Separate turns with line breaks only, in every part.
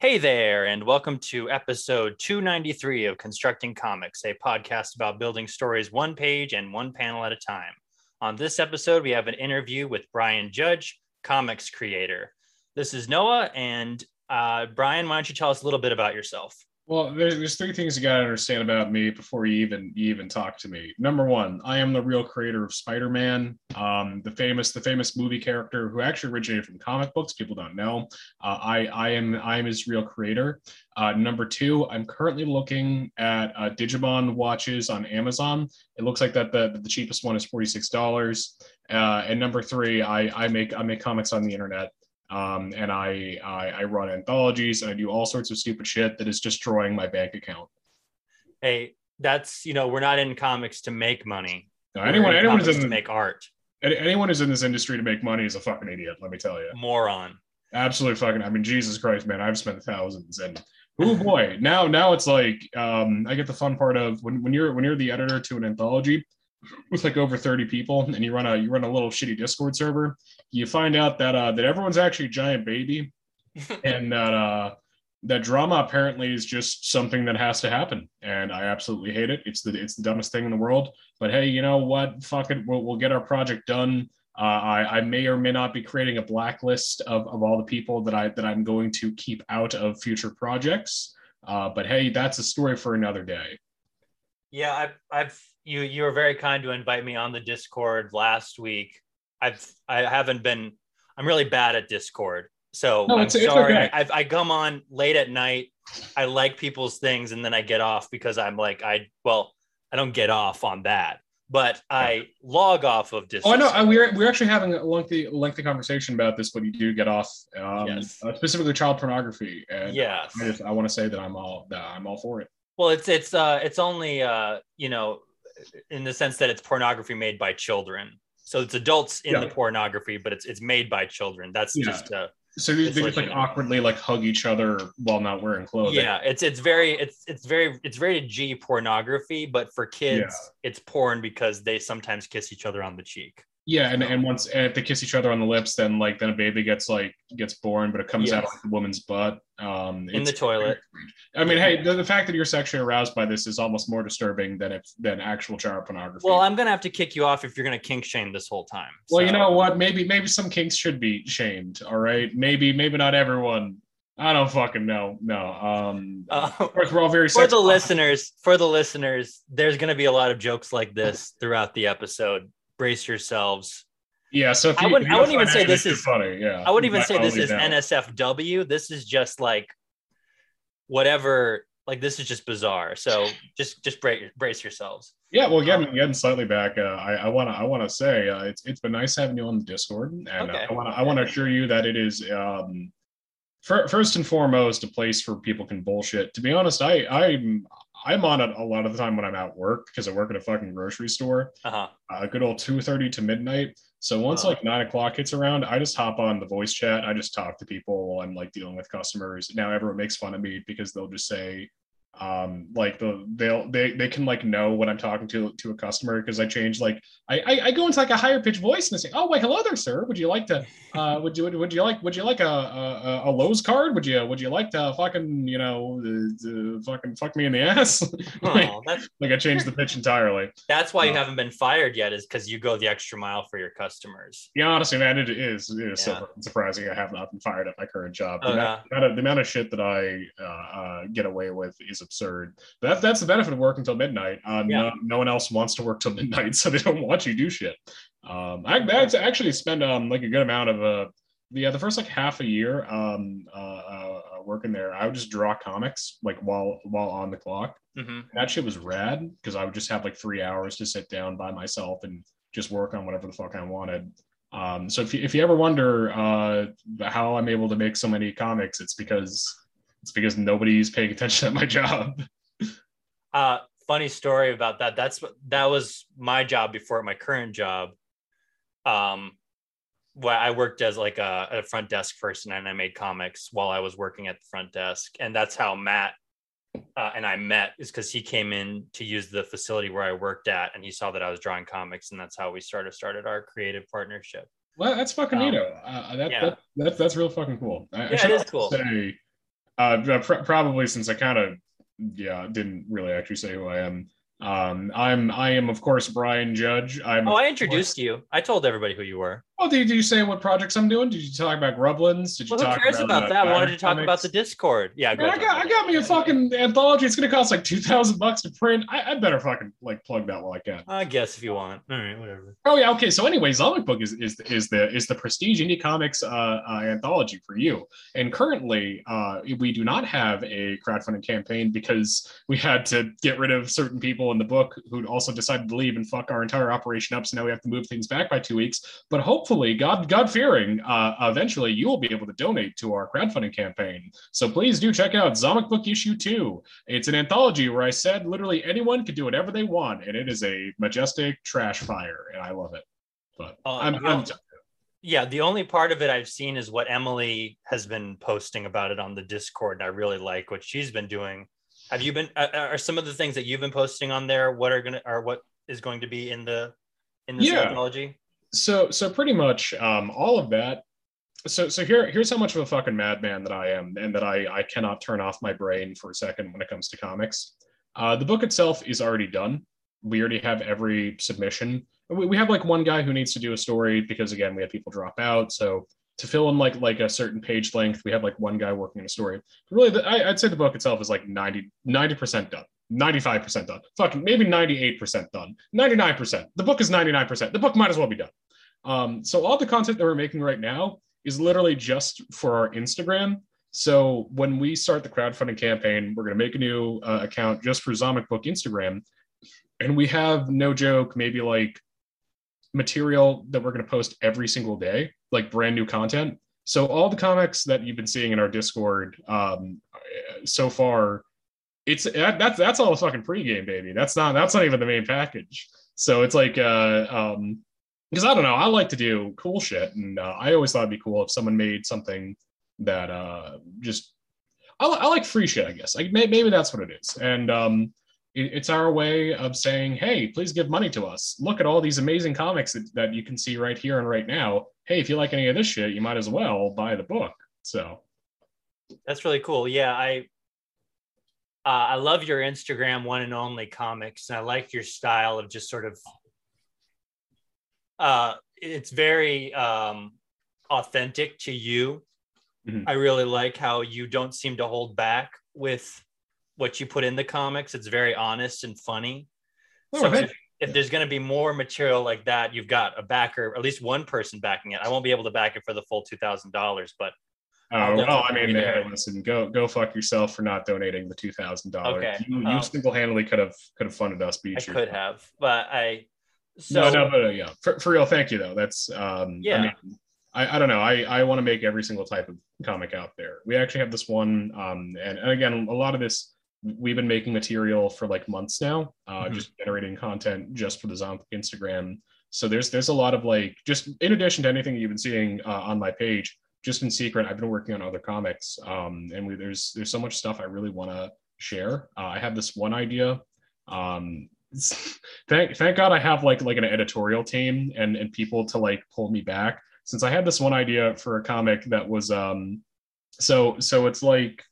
Hey there, and welcome to episode 293 of Constructing Comics, a podcast about building stories one page and one panel at a time. On this episode, we have an interview with Brian Judge, comics creator. This is Noah, and uh, Brian, why don't you tell us a little bit about yourself?
Well, there's, three things you gotta understand about me before you even you even talk to me. Number one, I am the real creator of Spider-Man, um, the famous the famous movie character who actually originated from comic books. People don't know. Uh, I I am I am his real creator. Uh, number two, I'm currently looking at uh, Digimon watches on Amazon. It looks like that the the cheapest one is forty six dollars. Uh, and number three, I I make I make comics on the internet um, and I, I I run anthologies and I do all sorts of stupid shit that is destroying my bank account.
Hey, that's you know we're not in comics to make money. We're
anyone anyone
comics
who's
to
in
make art.
anyone who's in this industry to make money is a fucking idiot. Let me tell you,
Moron.
absolutely fucking. I mean, Jesus Christ, man, I've spent thousands and. Oh boy! Now, now it's like um, I get the fun part of when, when you're when you're the editor to an anthology with like over thirty people, and you run a you run a little shitty Discord server. You find out that uh, that everyone's actually a giant baby, and that uh, that drama apparently is just something that has to happen, and I absolutely hate it. It's the it's the dumbest thing in the world. But hey, you know what? Fuck it, we'll, we'll get our project done. Uh, I, I may or may not be creating a blacklist of, of all the people that I that I'm going to keep out of future projects. Uh, but hey, that's a story for another day.
Yeah, I've, I've you you were very kind to invite me on the Discord last week. I've I haven't been. I'm really bad at Discord, so
No,
I'm
it's- it's
sorry.
okay.
I, I come on late at night. I like people's things, and then I get off because I'm like I well I don't get off on that, but I log off of
Oh,
Discord.
I know. We're we're actually having a lengthy lengthy conversation about this, but you do get off um,
Yes.
uh, specifically child pornography, and
Yes.
I, just, I want to say that I'm all that I'm all for it.
Well, it's it's uh it's only uh you know in the sense that it's pornography made by children. So it's adults in
Yeah.
the pornography, but it's it's made by children. That's
Yeah.
just uh
So they, they just
like,
like
you know-
awkwardly like hug each other while not wearing clothes.
yeah, it's it's very it's it's very it's rated G pornography, but for kids it's porn because they sometimes kiss each other on the cheek.
Yeah, and, and once and if they kiss each other on the lips, then like then a baby gets like gets born, but it comes out
Yes.
of like, the woman's butt. Um,
In the toilet.
I mean, hey, the, the fact that you're sexually aroused by this is almost more disturbing than if than actual child pornography.
Well, I'm gonna have to kick you off if you're gonna kink shame this whole time.
Well, you know what? Maybe maybe some kinks should be shamed. All right, maybe maybe not everyone. I don't fucking know. No. Um,
Uh,
of course, we're all very
for the listeners, for the listeners, there's gonna be a lot of jokes like this throughout the episode. Brace yourselves.
Yeah. So if
I wouldn't-
you
I wouldn't even say this is-
funny. Yeah.
I wouldn't even say this is
now.
NSFW. This is just like whatever. Like this is just bizarre. So just just brace brace yourselves.
Yeah, well, getting getting slightly back, uh, I I want to I want to say uh, it's it's been nice having you on the Discord, and uh, I want to I want to assure you that it is um, first and foremost a place where people can bullshit. To be honest, I I'm I'm on it a lot of the time when I'm at work because I work at a fucking grocery store.
Uh huh.
A good old two thirty to midnight. So once
Uh-huh.
like nine o'clock hits around, I just hop on the voice chat. I just talk to people while I'm like dealing with customers. Now everyone makes fun of me because they'll just say um like the they'll they they can like know when i'm talking to to a customer because i change like I, I i go into like a higher pitch voice and i say oh wait hello there sir. Would you like to uh would you would, would you like would you like a, a a Lowe's card? Would you would you like to fucking you know uh, uh, fucking fuck me in the ass? Like,
Oh,
like i changed the pitch entirely.
That's why you
Uh,
haven't been fired yet, is because you go the extra mile for your customers.
yeah honestly man it is it is
Yeah.
so surprising i have not been fired at my current job. The,
Oh,
amount, the amount of, the amount of shit that i uh, uh get away with is absurd That, that's the benefit of working till midnight. Uh,
Yeah.
no, no one else wants to work till midnight, so they don't watch you do shit. Um, I, I actually spend um, like a good amount of uh, yeah, the first like half a year um, uh, uh, uh, working there. I would just draw comics like while while on the clock.
hmm
That shit was rad because I would just have like three hours to sit down by myself and just work on whatever the fuck I wanted. Um, so if you, if you ever wonder uh, how I'm able to make so many comics, it's because it's because nobody's paying attention at my job.
Uh, funny story about that. That's what that was my job before my current job. Um, where I worked as like a, a front desk person and I made comics while I was working at the front desk, and that's how Matt uh, and I met is because he came in to use the facility where I worked at, and he saw that I was drawing comics, and that's how we started started our creative partnership.
Well, that's fucking
Um,
neato. Uh, that,
yeah.
that, that's that's real fucking cool. I, I
Yeah,
should
it is cool.
Say, Uh, pr- probably since I kind of, yeah, didn't really actually say who I am. Um, I'm I am of course Brian Judge. I'm
Oh, I introduced you. I told everybody who you were.
Oh, did, you say what projects I'm doing? Did you talk about Grublands? Did you
Well, who
talk
cares about
uh,
that? I wanted to talk about the Discord. Yeah, go
I got I got me a fucking anthology. It's gonna cost like two thousand bucks to print. I, I better fucking like plug that while I can.
I guess if you want. All right, whatever.
Oh yeah, okay. So anyway, Zomic Book is is is the is the prestige indie comics uh, uh, anthology for you. And currently, uh, we do not have a crowdfunding campaign because we had to get rid of certain people in the book who also decided to leave and fuck our entire operation up. So now we have to move things back by two weeks. But hopefully, God God fearing, uh, eventually you will be able to donate to our crowdfunding campaign. So please do check out Zomic Book Issue Two. It's an anthology where I said literally anyone could do whatever they want, and it is a majestic trash fire, and I love it. But
Uh,
I'm,
yeah.
I'm
Yeah, the only part of it I've seen is what Emily has been posting about it on the Discord, and I really like what she's been doing. Have you been? Uh, are some of the things that you've been posting on there? What are gonna? Or what is going to be in the in this
Yeah.
anthology?
So so pretty much um, all of that. So so here here's how much of a fucking madman that I am, and that I I cannot turn off my brain for a second when it comes to comics. Uh, the book itself is already done. We already have every submission. We, we have like one guy who needs to do a story because again we had people drop out. So to fill in like like a certain page length, we have like one guy working on a story. Really, the, I, I'd say the book itself is like 90 percent done. 95% done. Fucking maybe 98% done. 99%. The book is 99%. The book might as well be done. Um, so all the content that we're making right now is literally just for our Instagram. So when we start the crowdfunding campaign, we're going to make a new uh, account just for Zomic Book Instagram, and we have no joke, maybe like material that we're going to post every single day, like brand new content. So all the comics that you've been seeing in our Discord um, so far, it's that's that's all a fucking pregame, baby. That's not that's not even the main package. So it's like uh, um, because I don't know, I like to do cool shit, and uh, I always thought it'd be cool if someone made something that uh, just I, I like free shit. I guess like may- maybe that's what it is, and um, it, it's our way of saying, hey, please give money to us. Look at all these amazing comics that, that you can see right here and right now. Hey, if you like any of this shit, you might as well buy the book. So
That's really cool. Yeah, I uh, I love your Instagram one and only comics, and I like your style of just sort of. Uh, it's very um, authentic to you.
Mhm.
I really like how you don't seem to hold back with what you put in the comics. It's very honest and funny.
Oh,
so
thank
if, if there's going to be more material like that, you've got a backer, at least one person backing it. I won't be able to back it for the full two thousand dollars, but
Oh well, I mean, hey, listen, go go fuck yourself for not donating the two thousand dollars.
Okay.
You, you
Um,
single handedly could have could have funded us. Beat
I
you.
could have. But I so
no, no, but uh, yeah, for, for real. Thank you though. That's um,
Yeah.
I mean, I, I don't know. I I want to make every single type of comic out there. We actually have this one, um, and, and again, a lot of this we've been making material for like months now, uh,
Mhm.
just generating content just for the Zomp Instagram. So there's there's a lot of like just in addition to anything you've been seeing uh, on my page, just in secret, I've been working on other comics, um, and we, there's there's so much stuff I really want to share. Uh, I have this one idea. Um, thank thank God I have like like an editorial team and and people to like pull me back. Since I had this one idea for a comic that was um, so so it's like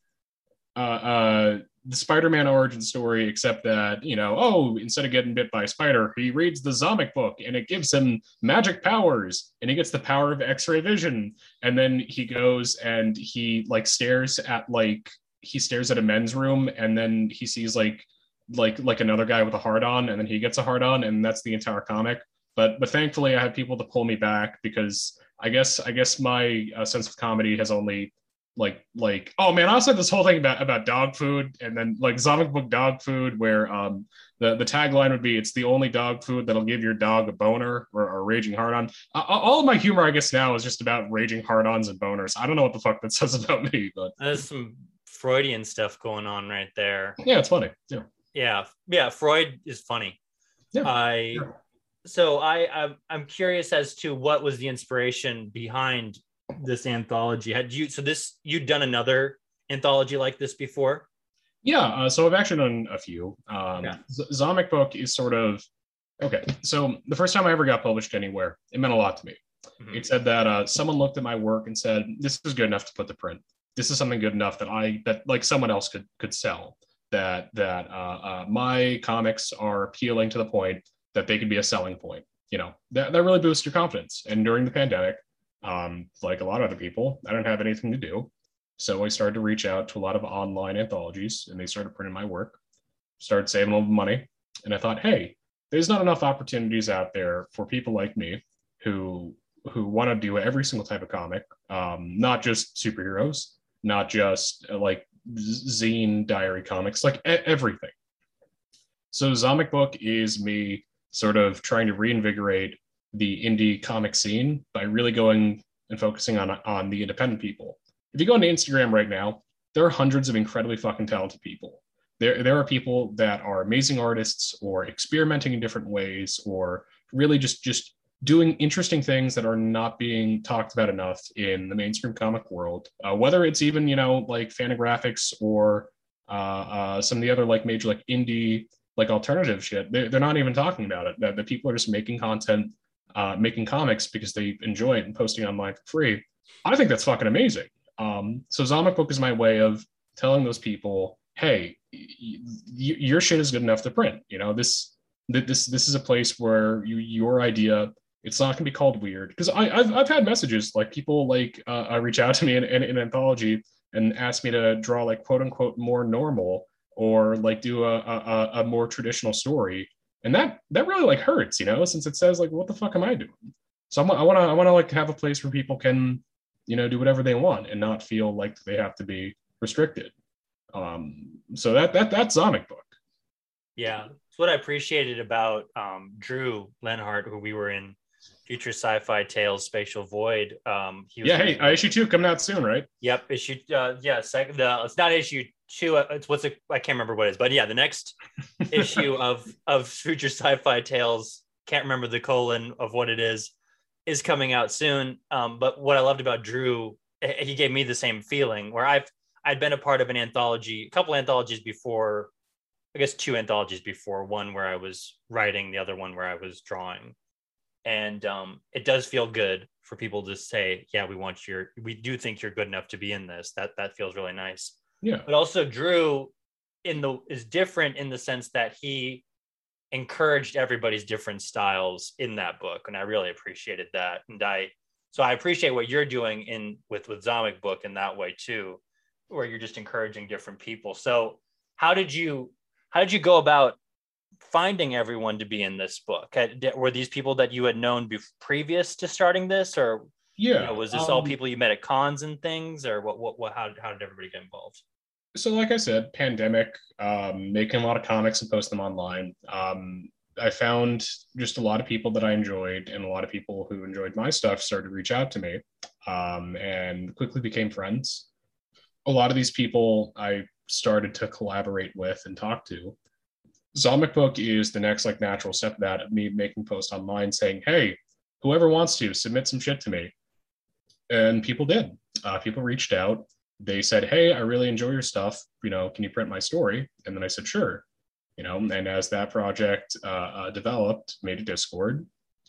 uh, uh the Spider-Man origin story, except that you know, oh, instead of getting bit by a spider, he reads the Zomic book, and it gives him magic powers, and he gets the power of X-ray vision, and then he goes and he like stares at like he stares at a men's room, and then he sees like like like another guy with a hard on, and then he gets a hard on, and that's the entire comic. But but thankfully, I had people to pull me back because I guess I guess my uh, sense of comedy has only like like oh man i said this whole thing about about dog food and then like zomic book dog food where um the the tagline would be it's the only dog food that'll give your dog a boner or, or raging hard on uh, all of my humor i guess now is just about raging hard-ons and boners i don't know what the fuck that says about me but
there's some Freudian stuff going on right there.
yeah it's funny yeah
Yeah, yeah. Freud is funny.
Yeah,
I so I I'm, curious as to what was the inspiration behind this anthology. Had you so this you'd done another anthology like this before?
Yeah, uh, so I've actually done a few. Um,
Yeah.
Z- Zomic Book is sort of okay. So the first time I ever got published anywhere, it meant a lot to me.
Mhm.
It said that uh, someone looked at my work and said, "This is good enough to put to print." this is something good enough that I that like someone else could could sell. That that uh, uh, my comics are appealing to the point that they could be a selling point. You know, that, that really boosts your confidence. And during the pandemic, um, like a lot of other people, I didn't have anything to do. So I started to reach out to a lot of online anthologies and they started printing my work, started saving a little money. And I thought, hey, there's not enough opportunities out there for people like me who who want to do every single type of comic, um, not just superheroes, not just uh, like zine diary comics, like everything. So Zomic Book is me sort of trying to reinvigorate the indie comic scene by really going and focusing on on the independent people. If you go on Instagram right now, there are hundreds of incredibly fucking talented people. There, there are people that are amazing artists or experimenting in different ways or really just just doing interesting things that are not being talked about enough in the mainstream comic world. Uh, whether it's even you know like Fantagraphics or uh, uh, some of the other like major like indie like alternative shit, they're, they're not even talking about it. That the people are just making content, uh, making comics because they enjoy it and posting online for free. I think that's fucking amazing. Um, so Zomic Book is my way of telling those people, hey, y- y- your shit is good enough to print. You know this this this is a place where you your idea it's not going to be called weird. Because I've, I've had messages like people like uh, reach out to me in, in, in anthology and ask me to draw like quote unquote more normal or like do a, a, a more traditional story. And that that really like hurts you know since it says like what the fuck am i doing? So I'm, i want to i want to like have a place where people can you know do whatever they want and not feel like they have to be restricted. Um so that that that zomic book.
Yeah. It's what i appreciated about um drew lenhart who we were in future sci-fi tales spatial void um
he was yeah hey uh, issue two coming out soon right?
Yep issue uh yeah second the it's not issue two uh, it's what's it i can't remember what it is but yeah the next issue of of future sci-fi tales can't remember the colon of what it is is coming out soon. Um but what i loved about drew he gave me the same feeling where i've i'd been a part of an anthology a couple anthologies before i guess two anthologies before one where i was writing the other one where i was drawing and um, it does feel good for people to say, "Yeah, we want your, we do think you're good enough to be in this." That that feels really nice.
Yeah.
But also, Drew in the is different in the sense that he encouraged everybody's different styles in that book, and I really appreciated that. And I, so I appreciate what you're doing in with with Zomic book in that way too, where you're just encouraging different people. So, how did you how did you go about finding everyone to be in this book? Were these people that you had known be- previous to starting this, or
yeah,
you know, was this um, all people you met at cons and things, or what? What? what how, how did everybody get involved?
So, like I said, pandemic, um, making a lot of comics and post them online. Um, I found just a lot of people that I enjoyed, and a lot of people who enjoyed my stuff started to reach out to me, um, and quickly became friends. A lot of these people I started to collaborate with and talk to Zomic Book is the next like natural step of that of me making posts online saying, hey, whoever wants to submit some shit to me. And people did. Uh, people reached out. They said, hey, I really enjoy your stuff. You know, can you print my story? And then I said, sure. You know, and as that project uh, uh, developed, made a Discord.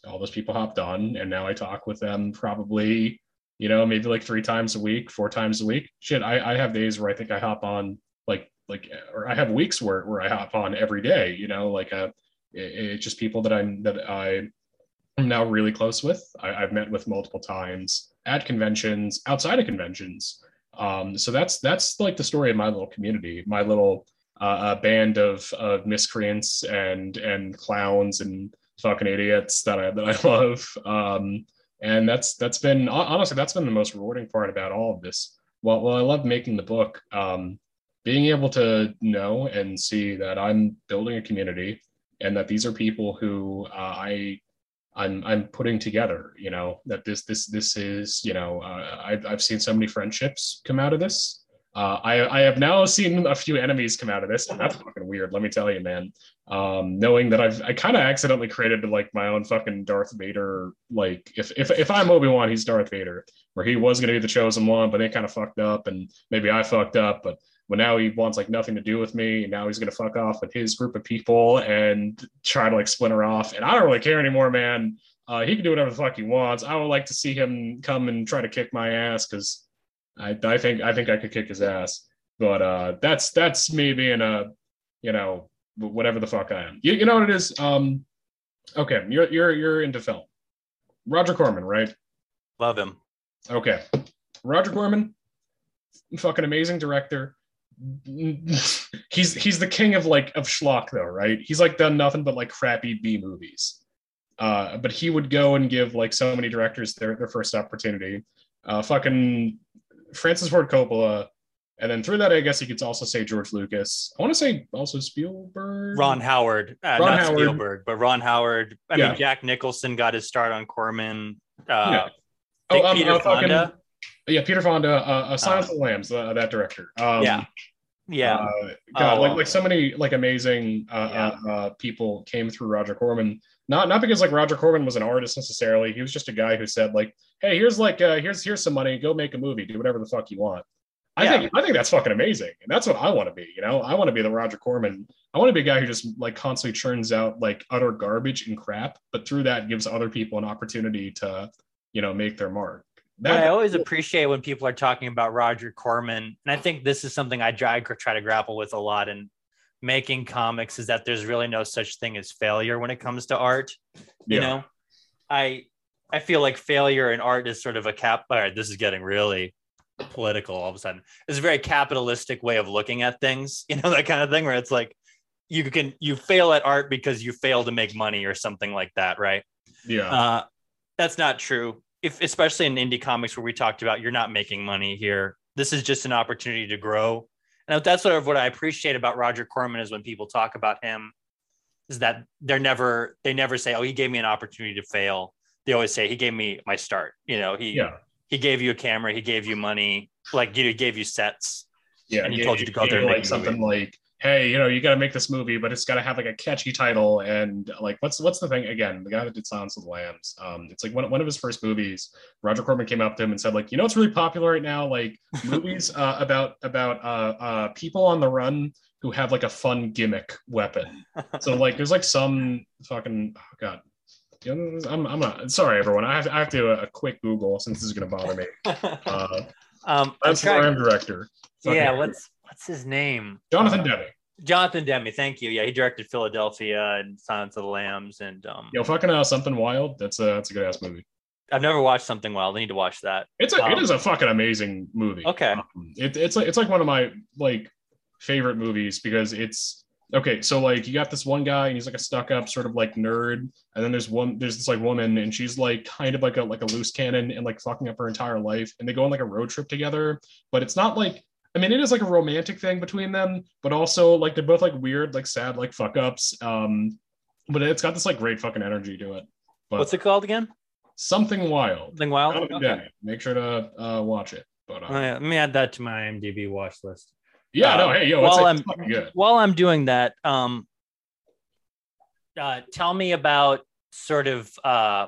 All those people hopped on, and now I talk with them probably, you know, maybe like three times a week, four times a week. Shit, I, I have days where I think I hop on like like or I have weeks where where I hop on every day, you know, like uh it, it's just people that I'm that I am now really close with. I, have met with multiple times at conventions, outside of conventions. Um, so that's that's like the story of my little community, my little uh, band of of miscreants and and clowns and fucking idiots that I that I love. Um, and that's that's been honestly that's been the most rewarding part about all of this. Well, well, I love making the book. Um, being able to know and see that I'm building a community and that these are people who uh, I I'm I'm putting together. You know that this this this is you know uh, I've I've seen so many friendships come out of this. Uh, I I have now seen a few enemies come out of this, and that's fucking weird. Let me tell you, man. Um, knowing that I've I kind of accidentally created like my own fucking Darth Vader. Like if if if I'm Obi Wan, he's Darth Vader, where he was gonna be the chosen one, but they kind of fucked up, and maybe I fucked up, but but now he wants like nothing to do with me and now he's going to fuck off with his group of people and try to like splinter off and i don't really care anymore man uh, he can do whatever the fuck he wants i would like to see him come and try to kick my ass because I, I think I think I could kick his ass. But uh, that's that's me being a, you know, whatever the fuck I am. You, you know what it is? Um, okay, you're you're you're into film. Roger Corman, right?
Love him.
Okay, Roger Corman, fucking amazing director. he's he's the king of like of schlock though, right? He's like done nothing but like crappy B movies. Uh, but he would go and give like so many directors their, their first opportunity. Uh, fucking Francis Ford Coppola, and then through that, I guess you could also say George Lucas. I want to say also Spielberg.
Ron Howard, uh,
Ron
not
Howard.
Spielberg, but Ron Howard. I
Yeah.
mean, Jack Nicholson got his start on Corman. Uh,
Yeah.
Think
um,
Peter
uh,
Fonda.
Yeah, Peter Fonda, uh, uh, Silence of the Lambs, uh, that director. Um,
Yeah. Yeah,
Uh, God,
Oh.
like like so many like amazing uh,
Yeah.
uh, uh, people came through Roger Corman. Not not because like Roger Corman was an artist necessarily. He was just a guy who said like, "Hey, here's like uh, here's here's some money. Go make a movie. Do whatever the fuck you want." I
Yeah.
think I think that's fucking amazing, and that's what I want to be. You know, I want to be the Roger Corman. I want to be a guy who just like constantly churns out like utter garbage and crap, but through that gives other people an opportunity to, you know, make their mark.
What I always appreciate when people are talking about Roger Corman, and I think this is something I try, try to grapple with a lot in making comics, is that there's really no such thing as failure when it comes to art. You
Yeah.
know, I I feel like failure in art is sort of a cap. All right, this is getting really political all of a sudden. It's a very capitalistic way of looking at things. You know that kind of thing where it's like you can you fail at art because you fail to make money or something like that, right?
yeah,
Uh, that's not true. If especially in indie comics where we talked about you're not making money here. This is just an opportunity to grow. And that's sort of what I appreciate about Roger Corman is when people talk about him, is that they're never they never say, Oh, he gave me an opportunity to fail. They always say he gave me my start. You know, he
yeah,
he gave you a camera, he gave you money, like you know, he gave you sets.
yeah.
and he
yeah,
told you to go there and
like
make a movie.
something like, "Hey, you know, you got to make this movie, but it's got to have like a catchy title." And like, what's what's the thing again? The guy that did Silence of the Lambs. Um, it's like one one of his first movies. Roger Corman came up to him and said, like, you know, it's really popular right now, like movies uh, about about uh, uh, people on the run who have like a fun gimmick weapon. So like, there's like some fucking oh god. I'm, I'm not sorry everyone. I have, I have to do a, a quick Google since this is gonna bother me. Uh,
um, I'm trying,
director. Fucking
yeah, what's what's his name?
Jonathan
Uh,
Demme.
Jonathan Demme, thank you. Yeah, he directed Philadelphia and Silence of the Lambs, and um,
Yo, fucking uh, something wild. That's a that's a good ass movie.
I've never watched Something Wild. I need to watch that.
It's a
Um,
it is a fucking amazing movie.
Okay.
Um, it, it's like it's like one of my like favorite movies because it's okay. So like you got this one guy and he's like a stuck up sort of like nerd, and then there's one there's this like woman and she's like kind of like a like a loose cannon and like fucking up her entire life, and they go on like a road trip together. But it's not like I mean it is like a romantic thing between them, but also like they're both like weird like sad like fuck ups. Um, but it's got this like great fucking energy to it. But
What's it called again?
something wild.
Something Wild. Okay.
Make sure to uh, watch it. But uh,
Oh, yeah. Let me add that to my IMDb watch list.
yeah, no,
Uh,
hey, yo,
while
it's
I'm-. While I'm doing that, um, uh, tell me about sort of uh,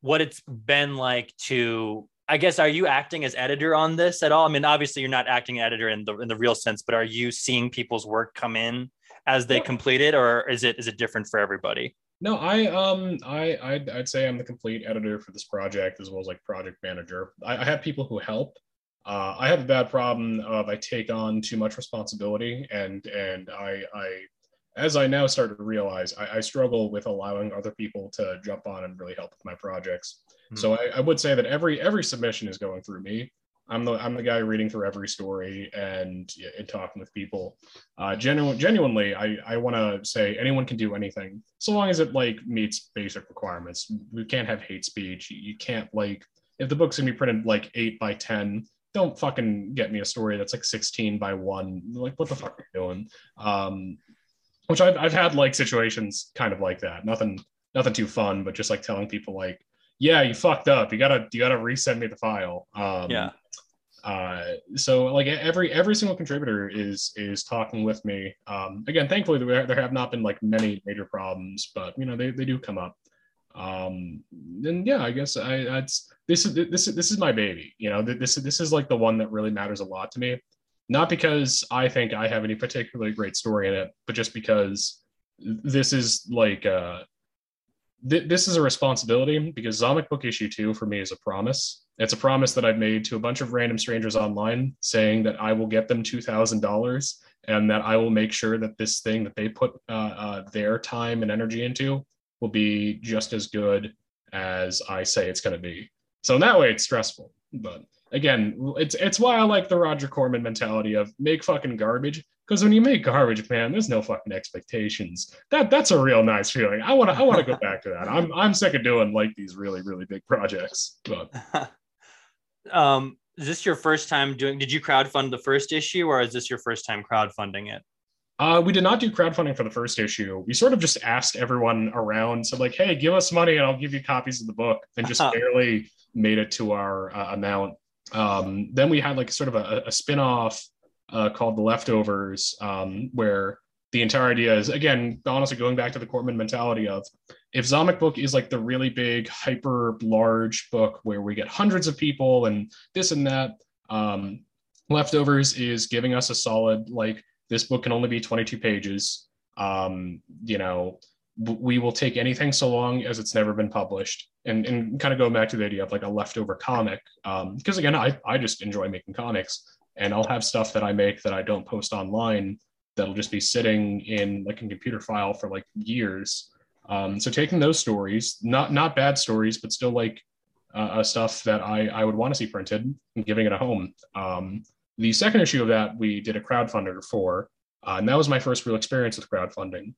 what it's been like to. I guess are you acting as editor on this at all? I mean, obviously you're not acting editor in the in the real sense, but are you seeing people's work come in as they
Yeah.
complete it, or is it is it different for everybody?
No, I um I I'd, I'd say I'm the complete editor for this project as well as like project manager. I, I have people who help. Uh, I have a bad problem of I take on too much responsibility and and I I as I now start to realize I, I struggle with allowing other people to jump on and really help with my projects.
Hmm.
So I, I would say that every every submission is going through me. I'm the I'm the guy reading through every story and, and talking with people. Uh, genu- genuinely, I, I want to say anyone can do anything so long as it like meets basic requirements. We can't have hate speech. You, can't like if the book's gonna be printed like eight by ten, don't fucking get me a story that's like sixteen by one. Like what the fuck are you doing? Um, which I've I've had like situations kind of like that. Nothing nothing too fun, but just like telling people like, yeah, you fucked up. You gotta you gotta resend me the file. Um,
Yeah.
uh so like every every single contributor is is talking with me um again thankfully there, there have not been like many major problems but you know they, they do come up um and yeah i guess i that's this is this is this is my baby you know this this is like the one that really matters a lot to me not because i think i have any particularly great story in it but just because this is like uh th- this is a responsibility because Zomic Book Issue 2 for me is a promise. It's a promise that I've made to a bunch of random strangers online saying that I will get them $2,000 and that I will make sure that this thing that they put uh, uh, their time and energy into will be just as good as I say it's going to be. So in that way, it's stressful. But again, it's it's why I like the Roger Corman mentality of make fucking garbage. Because when you make garbage, man, there's no fucking expectations. That that's a real nice feeling. I want to I want to go back to that. I'm I'm sick of doing like these really really big projects. But
um, is this your first time doing? Did you crowdfund the first issue, or is this your first time crowdfunding it?
Uh, we did not do crowdfunding for the first issue. We sort of just asked everyone around, said like, "Hey, give us money, and I'll give you copies of the book," and just barely made it to our uh, amount. Um, then we had like sort of a, a spin-off uh, called The Leftovers, um, where the entire idea is again, honestly, going back to the Corman mentality of if Zomic book is like the really big, hyper large book where we get hundreds of people and this and that. Um, Leftovers is giving us a solid like this book can only be 22 pages. Um, you know, we will take anything so long as it's never been published and, and kind of going back to the idea of like a leftover comic because um, again I, I just enjoy making comics and i'll have stuff that i make that i don't post online that'll just be sitting in like a computer file for like years. Um, so taking those stories not not bad stories but still like uh, stuff that i i would want to see printed and giving it a home. Um, the second issue of that we did a crowdfunder for uh, and that was my first real experience with crowdfunding.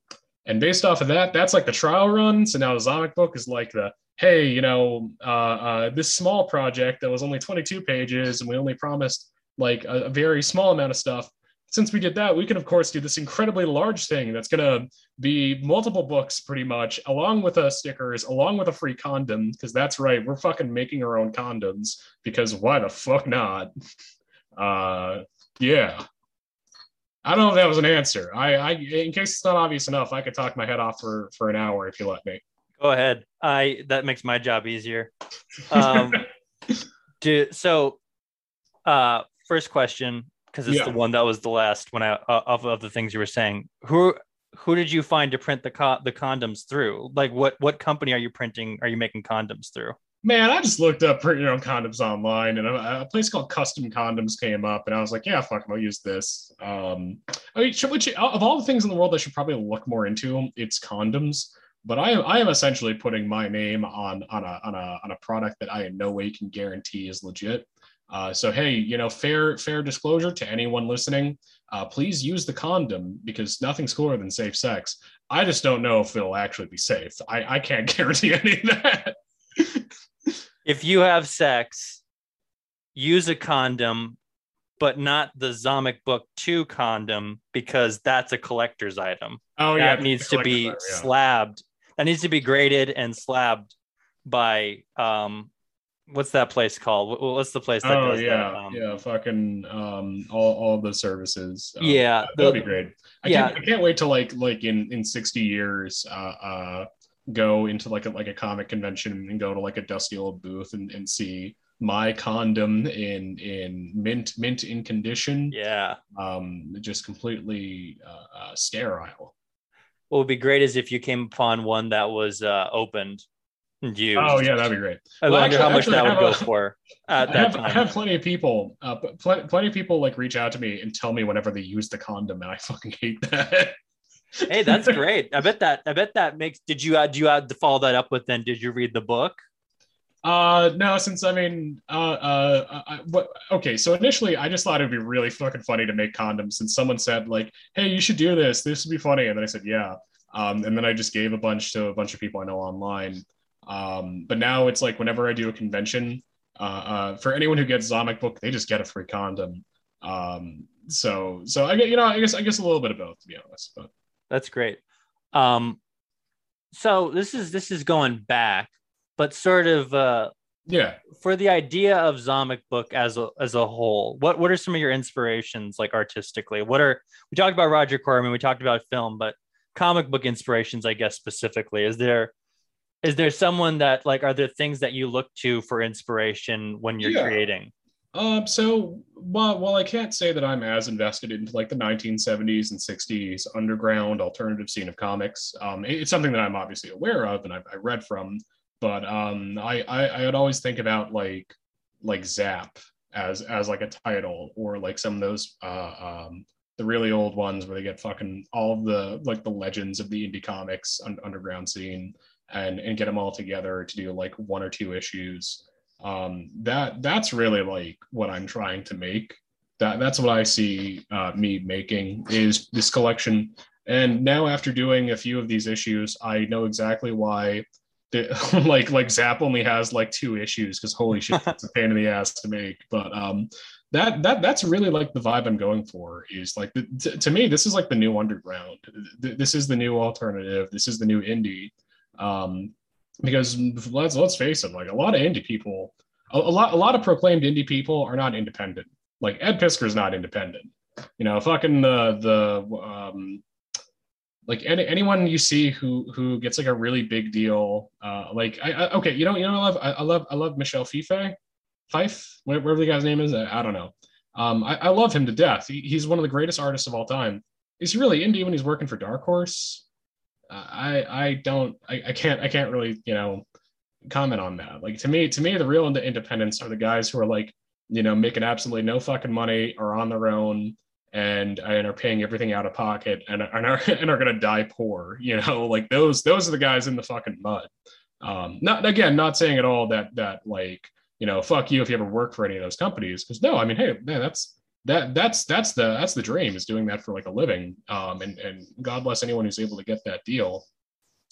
And based off of that, that's like the trial run. So now the Zomic book is like the hey, you know, uh, uh, this small project that was only 22 pages and we only promised like a, a, very small amount of stuff. Since we did that, we can of course do this incredibly large thing that's gonna be multiple books pretty much, along with a stickers, along with a free condom. Because that's right, we're fucking making our own condoms. Because why the fuck not? Uh, yeah. I don't know if that was an answer. I, I, in case it's not obvious enough, I could talk my head off for for an hour if you let me.
Go ahead. I that makes my job easier. Um, do so. Uh, first question because it's yeah. the one that was the last when I uh, of of the things you were saying. Who who did you find to print the co- the condoms through? Like what what company are you printing? Are you making condoms through?
man, I just looked up print your own condoms online, and a, a, place called Custom Condoms came up, and I was like, yeah, fuck, I'll use this. Um, I mean, should, which, of all the things in the world I should probably look more into, it's condoms. But I, I am essentially putting my name on on a on a on a product that I in no way can guarantee is legit. Uh, so hey, you know, fair fair disclosure to anyone listening, uh, please use the condom because nothing's cooler than safe sex. I just don't know if it'll actually be safe. I, I can't guarantee any of that
if you have sex, use a condom, but not the Zomic Book 2 condom because that's a collector's item.
Oh,
that
yeah.
needs to be item, yeah. slabbed. That needs to be graded and slabbed by um what's that place called? What's the place that
oh, yeah.
that? Um,
yeah, fucking um all, all the services.
Um, yeah,
that would be great. I yeah. can't I can't wait to like like in in 60 years uh uh go into like a like a comic convention and go to like a dusty old booth and, and see my condom in in mint mint in condition
yeah
um just completely uh, uh, sterile
what would be great is if you came upon one that was uh opened used.
oh yeah that'd be great
i well, wonder actually, how much that would go a, for at
that I have, time. I have plenty of people uh pl- plenty of people like reach out to me and tell me whenever they use the condom and i fucking hate that
hey, that's great. I bet that I bet that makes. Did you uh, you have to follow that up with? Then did you read the book?
Uh no, since I mean, uh, uh, I, what? Okay, so initially I just thought it'd be really fucking funny to make condoms, and someone said like, "Hey, you should do this. This would be funny," and then I said, "Yeah." Um, and then I just gave a bunch to a bunch of people I know online. Um, but now it's like whenever I do a convention, uh, uh, for anyone who gets Zomic book, they just get a free condom. Um, so so I get you know I guess I guess a little bit of both to be honest, but
that's great. Um, so this is this is going back, but sort of uh,
yeah.
For the idea of Zomic book as a as a whole, what what are some of your inspirations like artistically? What are we talked about Roger Corman, we talked about film, but comic book inspirations, I guess specifically, is there is there someone that like are there things that you look to for inspiration when you're yeah. creating?
Um, so while, well, I can't say that I'm as invested into like the 1970s and 60s underground alternative scene of comics. Um, it, it's something that I'm obviously aware of and I, I read from, but um, I, I I would always think about like like Zap as as like a title or like some of those uh, um, the really old ones where they get fucking all of the like the legends of the indie comics un- underground scene and and get them all together to do like one or two issues um, that that's really like what I'm trying to make. That that's what I see uh, me making is this collection. And now after doing a few of these issues, I know exactly why. The, like like Zap only has like two issues because holy shit, it's a pain in the ass to make. But um, that that that's really like the vibe I'm going for. Is like to, to me, this is like the new underground. This is the new alternative. This is the new indie. Um, because let's let's face it, like a lot of indie people, a, a lot a lot of proclaimed indie people are not independent. Like Ed Piskor's not independent. You know, fucking the the um, like any, anyone you see who who gets like a really big deal. Uh, like I, I okay, you know you know I love I, I love I love Michelle Fife, Fife whatever the guy's name is. I, I don't know. Um, I, I, love him to death. He, he's one of the greatest artists of all time. Is he really indie when he's working for Dark Horse? I I don't I, I can't I can't really you know comment on that. Like to me to me the real independents are the guys who are like you know making absolutely no fucking money are on their own and and are paying everything out of pocket and, and are and are gonna die poor. You know like those those are the guys in the fucking mud. Um, not again not saying at all that that like you know fuck you if you ever work for any of those companies because no I mean hey man that's that that's that's the that's the dream is doing that for like a living. Um and and god bless anyone who's able to get that deal.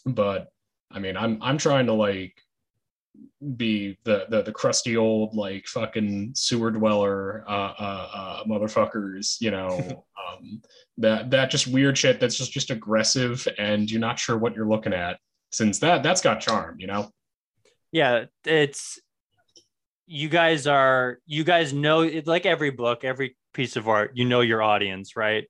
But i mean i'm i'm trying to like be the the, the crusty old like fucking sewer dweller uh uh, uh motherfuckers you know? Um that that just weird shit that's just just aggressive and you're not sure what you're looking at since that that's got charm you know?
Yeah it's you guys are you guys know it's like every book every piece of art, you know your audience, right?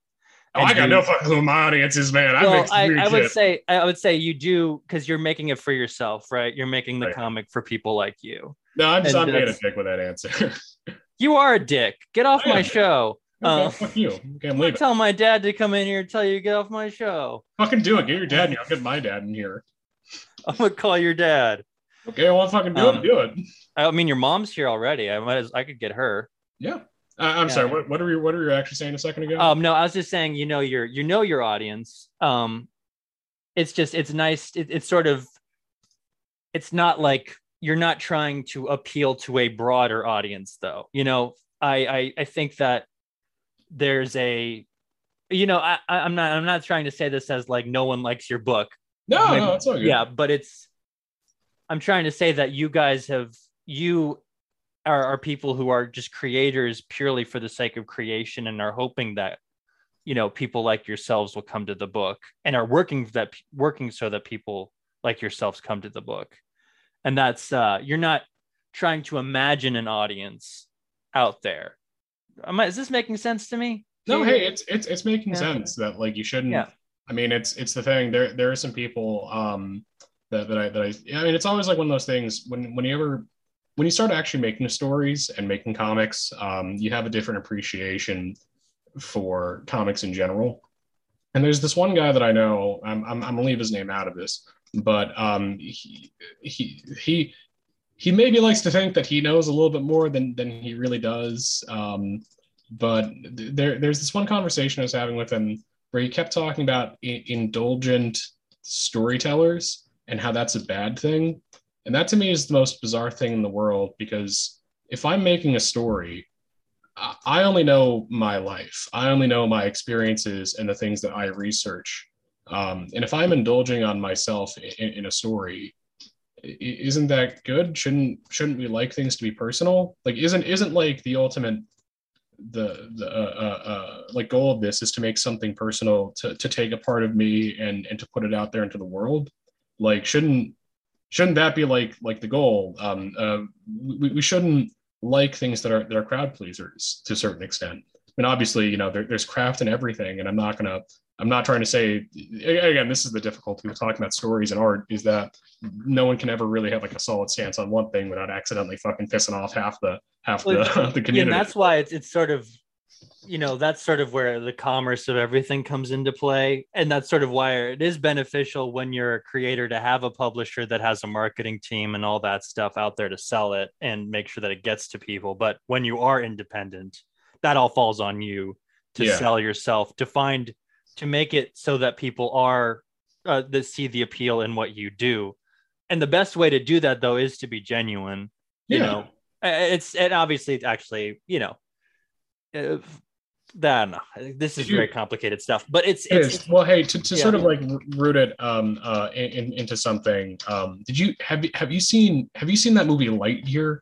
Oh, I got you, no fucking who my audience is, man. I
well, I, I would say I would say you do because you're making it for yourself, right? You're making the right. comic for people like you.
No, I'm just I'm being a dick with that answer.
you are a dick. Get off my show.
Okay, uh, fuck you. Okay, I'm.
Tell my dad to come in here and tell you to get off my show.
Fucking do it. Get your dad in here. I'll get my dad in here.
I'm gonna call your dad.
Okay, well, fucking do um, it. Do it.
I mean, your mom's here already. I might. As, I could get her.
Yeah. I'm yeah. sorry. What, what are you what are you actually saying a second ago?
Um, no, I was just saying. You know your you know your audience. Um, it's just it's nice. It, it's sort of. It's not like you're not trying to appeal to a broader audience, though. You know, I I, I think that there's a, you know, I I'm not I'm not trying to say this as like no one likes your book.
No, Maybe, no, it's all good.
Yeah, but it's. I'm trying to say that you guys have you are, are people who are just creators purely for the sake of creation and are hoping that you know people like yourselves will come to the book and are working that working so that people like yourselves come to the book. And that's uh you're not trying to imagine an audience out there. Am I, is this making sense to me?
No hey it's it's it's making yeah. sense that like you shouldn't yeah. i mean it's it's the thing. There there are some people um that, that i that i i mean it's always like one of those things when when you ever when you start actually making stories and making comics, um, you have a different appreciation for comics in general. And there's this one guy that I know. I'm, I'm, I'm gonna leave his name out of this, but um, he he he he maybe likes to think that he knows a little bit more than than he really does. Um, but there there's this one conversation I was having with him where he kept talking about I- indulgent storytellers and how that's a bad thing and that to me is the most bizarre thing in the world because if I'm making a story, I only know my life. I only know my experiences and the things that I research. Um, and if I'm indulging on myself in, in, a story, isn't that good? Shouldn't shouldn't we like things to be personal? Like isn't isn't like the ultimate the the uh, uh, uh, like goal of this is to make something personal to to take a part of me and and to put it out there into the world. Like shouldn't shouldn't that be like like the goal? Um, uh, we, we shouldn't like things that are that are crowd pleasers to a certain extent. I mean, obviously, you know, there, there's craft in everything, and I'm not gonna I'm not trying to say again, this is the difficulty with talking about stories and art is that no one can ever really have like a solid stance on one thing without accidentally fucking pissing off half the half the, the community.
And that's why it's it's sort of you know that's sort of where the commerce of everything comes into play and that's sort of why it is beneficial when you're a creator to have a publisher that has a marketing team and all that stuff out there to sell it and make sure that it gets to people but when you are independent that all falls on you to yeah. sell yourself to find to make it so that people are uh, that see the appeal in what you do and the best way to do that though is to be genuine you yeah. know it's and obviously actually you know uh, that this is very complicated stuff but it's,
it it's, well hey to, to yeah. sort of like root it um uh in, into something um did you have have you seen have you seen that movie lightyear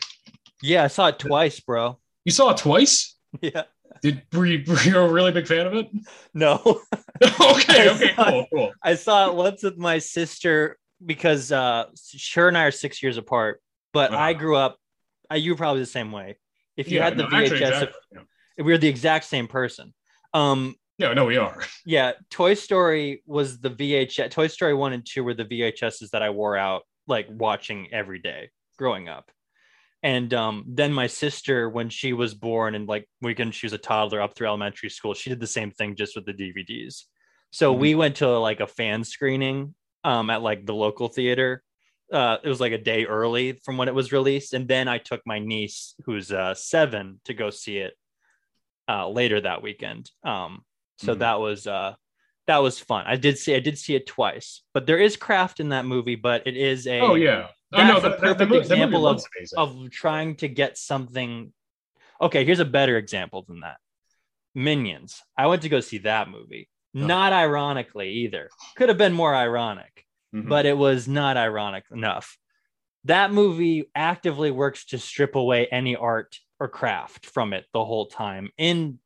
yeah i saw it twice bro
you saw it twice
yeah
did were you, were you a really big fan of it?
No.
okay. Okay. Cool. Cool.
I saw it once with my sister because uh, her and I are six years apart. But I grew up. I, you were probably the same way. If you yeah, had the no, VHS, actually, exactly, were the exact same person. Um,
no, no, we are.
Yeah, Toy Story was the VHS. Toy Story one and two were the VHSs that I wore out like watching every day growing up. And um, then my sister, when she was born and like we can, she was a toddler up through elementary school, she did the same thing just with the DVDs. So mm-hmm. we went to like a fan screening um, at like the local theater. Uh, it was like a day early from when it was released. And then I took my niece, who's uh, seven, to go see it uh, later that weekend. Um, so mm-hmm. that was uh, that was fun. I did see I did see it twice, but there is craft in that movie. But it is a
oh yeah
that's oh, no, the, a perfect example of, of trying to get something. Okay, here's a better example than that. Minions. I went to go see that movie. Oh. Not ironically either. Could have been more ironic, mm-hmm. but it was not ironic enough. That movie actively works to strip away any art or craft from it the whole time in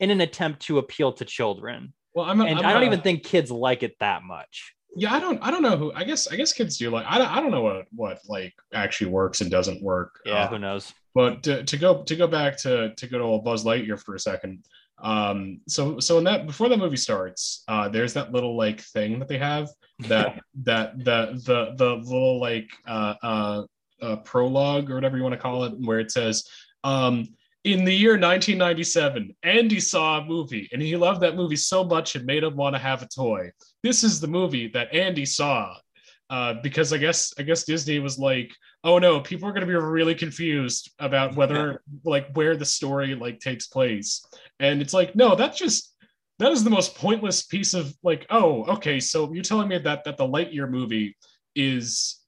in an attempt to appeal to children. Well, I'm a, and I'm I do not even think kids like it that much.
Yeah i don't i don't know who i guess i guess kids do like i don't, I don't know what what like actually works and doesn't work.
Yeah uh, who knows?
but to, to go to go back to to go to old buzz lightyear for a second um so so in that before the movie starts uh there's that little like thing that they have that that the the the little like uh uh, uh prologue or whatever you want to call it where it says um in the year 1997, Andy saw a movie and he loved that movie so much it made him want to have a toy. This is the movie that Andy saw. Uh, because I guess I guess Disney was like, oh no, people are going to be really confused about whether like where the story like takes place, and it's like no, that's just that is the most pointless piece of like oh okay, so you're telling me that that the Lightyear movie is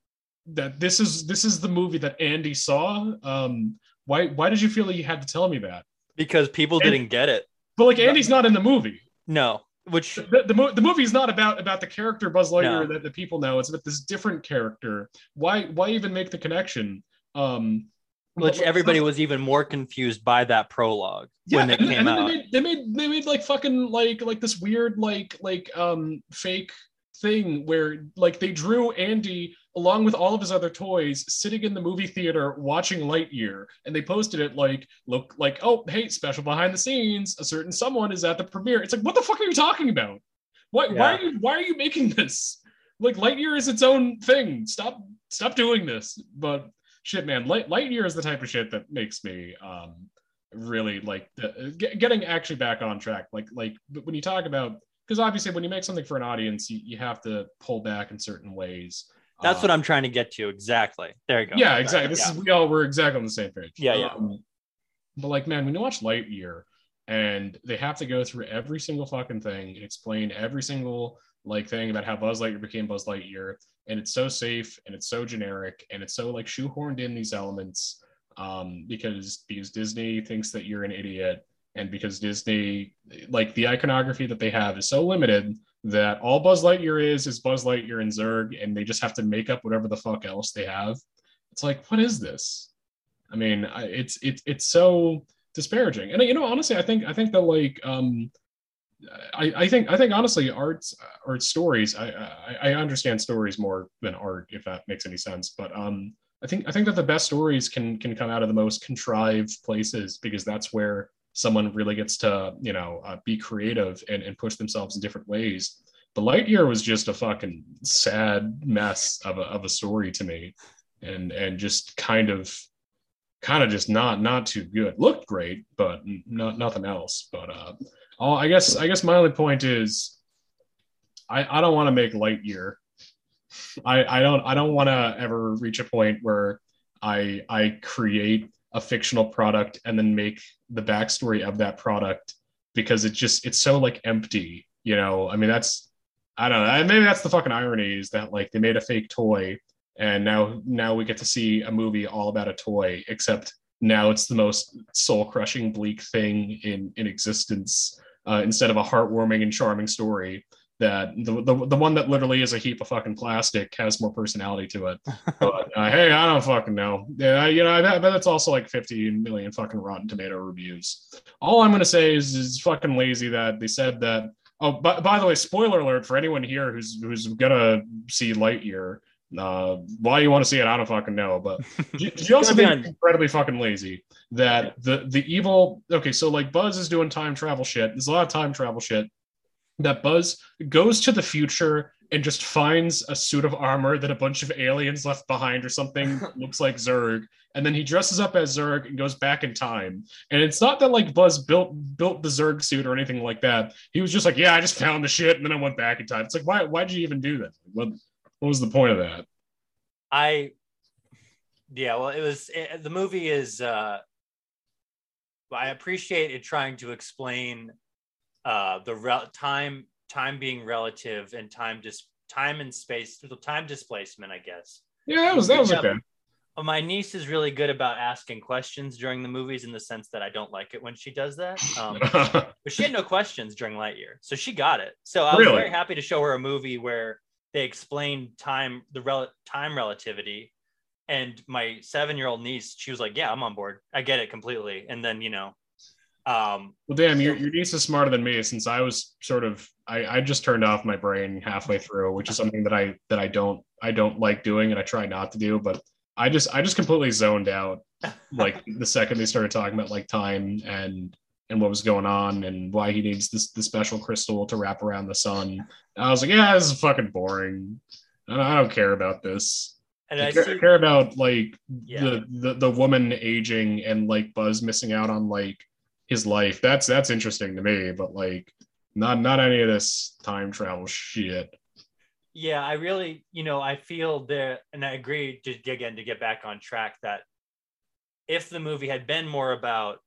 that this is this is the movie that Andy saw. Um, why why did you feel like you had to tell me that?
Because people and, didn't get it.
But like Andy's not in the movie.
No. Which
the, the, the movie is not about about the character Buzz Lightyear no. that the people know. It's about this different character. Why why even make the connection? Um,
which everybody was even more confused by that prologue yeah, when it and, came and out.
They made, they made they made like fucking like like this weird like like um fake thing where like they drew Andy along with all of his other toys sitting in the movie theater watching Lightyear. And they posted it like look like oh hey special behind the scenes a certain someone is at the premiere. It's like what the fuck are you talking about? Why yeah. why are you why are you making this? Like Lightyear is its own thing. Stop stop doing this. But shit man Light, Lightyear is the type of shit that makes me um really like the, getting actually back on track. Like like when you talk about because obviously when you make something for an audience you, you have to pull back in certain ways
that's what i'm trying to get to exactly. There you go.
Yeah exactly. This yeah. is we all we're exactly on the same page.
Yeah yeah. Um,
but like man when you watch lightyear and they have to go through every single fucking thing and explain every single like thing about how buzz lightyear became buzz lightyear and it's so safe and it's so generic and it's so like shoehorned in these elements um because because disney thinks that you're an idiot and because Disney, like the iconography that they have is so limited that all Buzz Lightyear is is Buzz Lightyear and Zurg, and they just have to make up whatever the fuck else they have. It's like, what is this? I mean, it's it's it's so disparaging. And you know, honestly, I think I think that like um, I, I think I think honestly, arts art stories. I, I I understand stories more than art, if that makes any sense. But um, I think I think that the best stories can can come out of the most contrived places because that's where someone really gets to you know uh, be creative and, and push themselves in different ways the lightyear was just a fucking sad mess of a, of a story to me. And and just kind of kind of just not not too good. Looked great but not nothing else. But uh all i guess i guess my only point is i i don't want to make lightyear. I i don't i don't want to ever reach a point where i i create a fictional product and then make the backstory of that product because it just it's so like empty you know? I mean that's i don't know. Maybe that's the fucking irony is that like they made a fake toy and now now we get to see a movie all about a toy except now it's the most soul crushing bleak thing in in existence uh, instead of a heartwarming and charming story that the, the the one that literally is a heap of fucking plastic has more personality to it. But uh, hey, I don't fucking know. Yeah, you know, I bet, I bet it's also like 50 million fucking Rotten Tomato reviews. All I'm gonna say is is fucking lazy that they said that. Oh, by, by the way, spoiler alert for anyone here who's who's gonna see Lightyear. Uh, why you want to see it, I don't fucking know. But did you also think incredibly fucking lazy that the the evil? Okay, so like Buzz is doing time travel shit. There's a lot of time travel shit that Buzz goes to the future and just finds a suit of armor that a bunch of aliens left behind or something looks like Zurg, and then he dresses up as Zurg and goes back in time. And it's not that like Buzz built built the Zurg suit or anything like that. He was just like, yeah, I just found the shit and then I went back in time. It's like, why why'd you even do that? What what was the point of that?
I yeah, well, it was it, the movie is. uh I appreciate it trying to explain uh, the re- time time being relative and time dis- time and space the time displacement i guess
yeah that was that was okay
my niece is really good about asking questions during the movies in the sense that I don't like it when she does that. Um, but she had no questions during Lightyear, so she got it. So I was really? very happy to show her a movie where they explained time, the rel- time relativity, and my seven-year-old niece, she was like, "Yeah, I'm on board. I get it completely." And then you know, um,
well, damn, your, your niece is smarter than me since I was sort of I, I just turned off my brain halfway through, which is something that I that I don't I don't like doing and I try not to do, but I just I just completely zoned out like the second they started talking about like time and and what was going on and why he needs this the special crystal to wrap around the sun. I was like, yeah, this is fucking boring. I don't, I don't care about this. And I, I care, see, care, about like yeah. the, the the woman aging and like Buzz missing out on like his life. That's that's interesting to me, but like not not any of this time travel shit.
Yeah, I really, you know, I feel there, and I agree to again to get back on track that if the movie had been more about,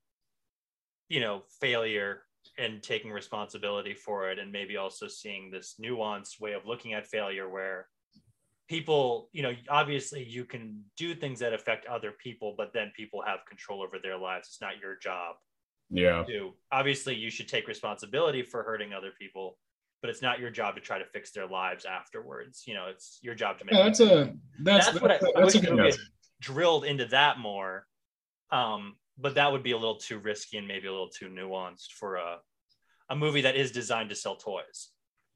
you know, failure and taking responsibility for it, and maybe also seeing this nuanced way of looking at failure where people, you know, obviously you can do things that affect other people, but then people have control over their lives. It's not your job
yeah.
do. obviously you should take responsibility for hurting other people but it's not your job to try to fix their lives afterwards. You know it's your job to make
yeah, that's a that's,
that's, what I, I wish movie drilled into that more um but that would be a little too risky and maybe a little too nuanced for a a movie that is designed to sell toys.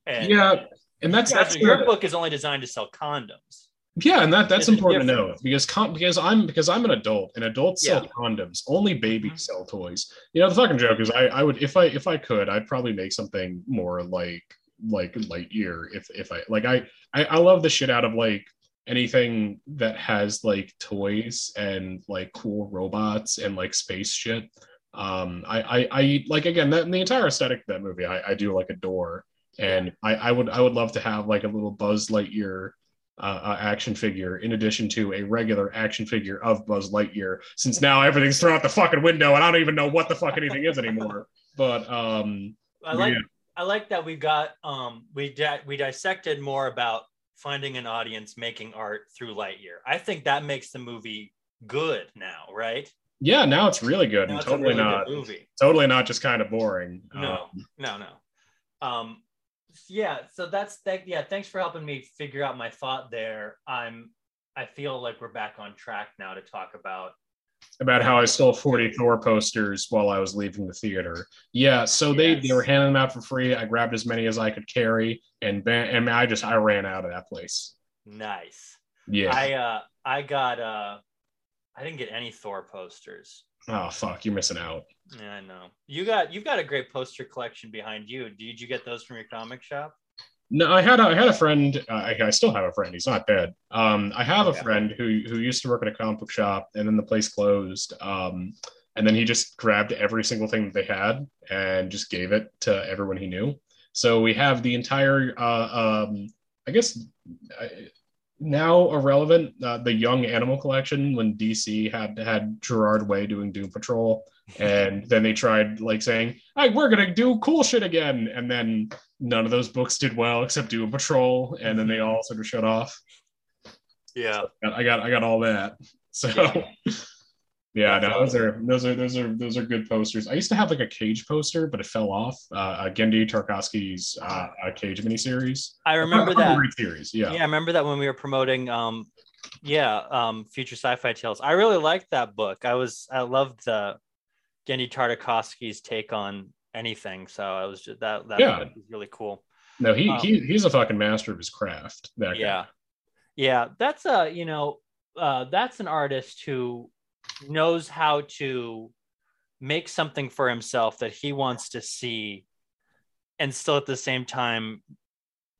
And yeah and that's,
that's your book is only designed to sell condoms
yeah, and that that's important to know because con- because I'm because I'm an adult and adults yeah. sell condoms. Only babies mm-hmm. sell toys. You know the fucking joke is I I would if I if I could I'd probably make something more like like Lightyear if if I like I I, I love the shit out of like anything that has like toys and like cool robots and like space shit. Um, I I, I like again that the entire aesthetic of that movie I, I do like adore and I, I would I would love to have like a little Buzz Lightyear uh, uh, action figure in addition to a regular action figure of Buzz Lightyear. Since now everything's thrown out the fucking window and I don't even know what the fuck anything is anymore. But um,
I like yeah. I like that we got um we di- we dissected more about finding an audience making art through Lightyear. I think that makes the movie good now, right?
Yeah, now it's really good now and totally really not movie. Totally not just kind of boring.
No, um, no, no. Um, yeah so that's that yeah thanks for helping me figure out my thought there i'm i feel like we're back on track now to talk about
about how I stole 40 Thor posters while I was leaving the theater. Yeah, so they, yes. they were handing them out for free. I grabbed as many as I could carry, and then and I just I ran out of that place.
Nice.
Yeah.
I uh I got uh I didn't get any Thor posters.
Oh fuck, you're missing out.
Yeah, I know. You got you've got a great poster collection behind you. Did you get those from your comic shop?
No, I had a, I had a friend. Uh, I, I still have a friend. He's not dead. Um, I have a friend who who used to work at a comic book shop, and then the place closed. Um, and then he just grabbed every single thing that they had and just gave it to everyone he knew. So we have the entire, uh, um, I guess, now irrelevant, uh, the Young Animal Collection when DC had had Gerard Way doing Doom Patrol, and then they tried like saying, "Hey, we're gonna do cool shit again," and then none of those books did well except Doom Patrol, and then they all sort of shut off.
Yeah.
I got I got all that. So
Yeah.
Yeah, no, those are those are those are those are good posters. I used to have like a cage poster, but it fell off. Uh, uh Genndy Tartakovsky's uh, uh, Cage miniseries.
I remember that.
Series. Yeah.
Yeah. I remember that when we were promoting um yeah, um future sci-fi tales. I really liked that book. I was I loved the Genndy Tartakovsky's take on anything. So I was just that that
Yeah.
was really cool.
No, he
Um,
he he's a fucking master of his craft. That guy.
yeah yeah that's a you know uh that's an artist who knows how to make something for himself that he wants to see and still at the same time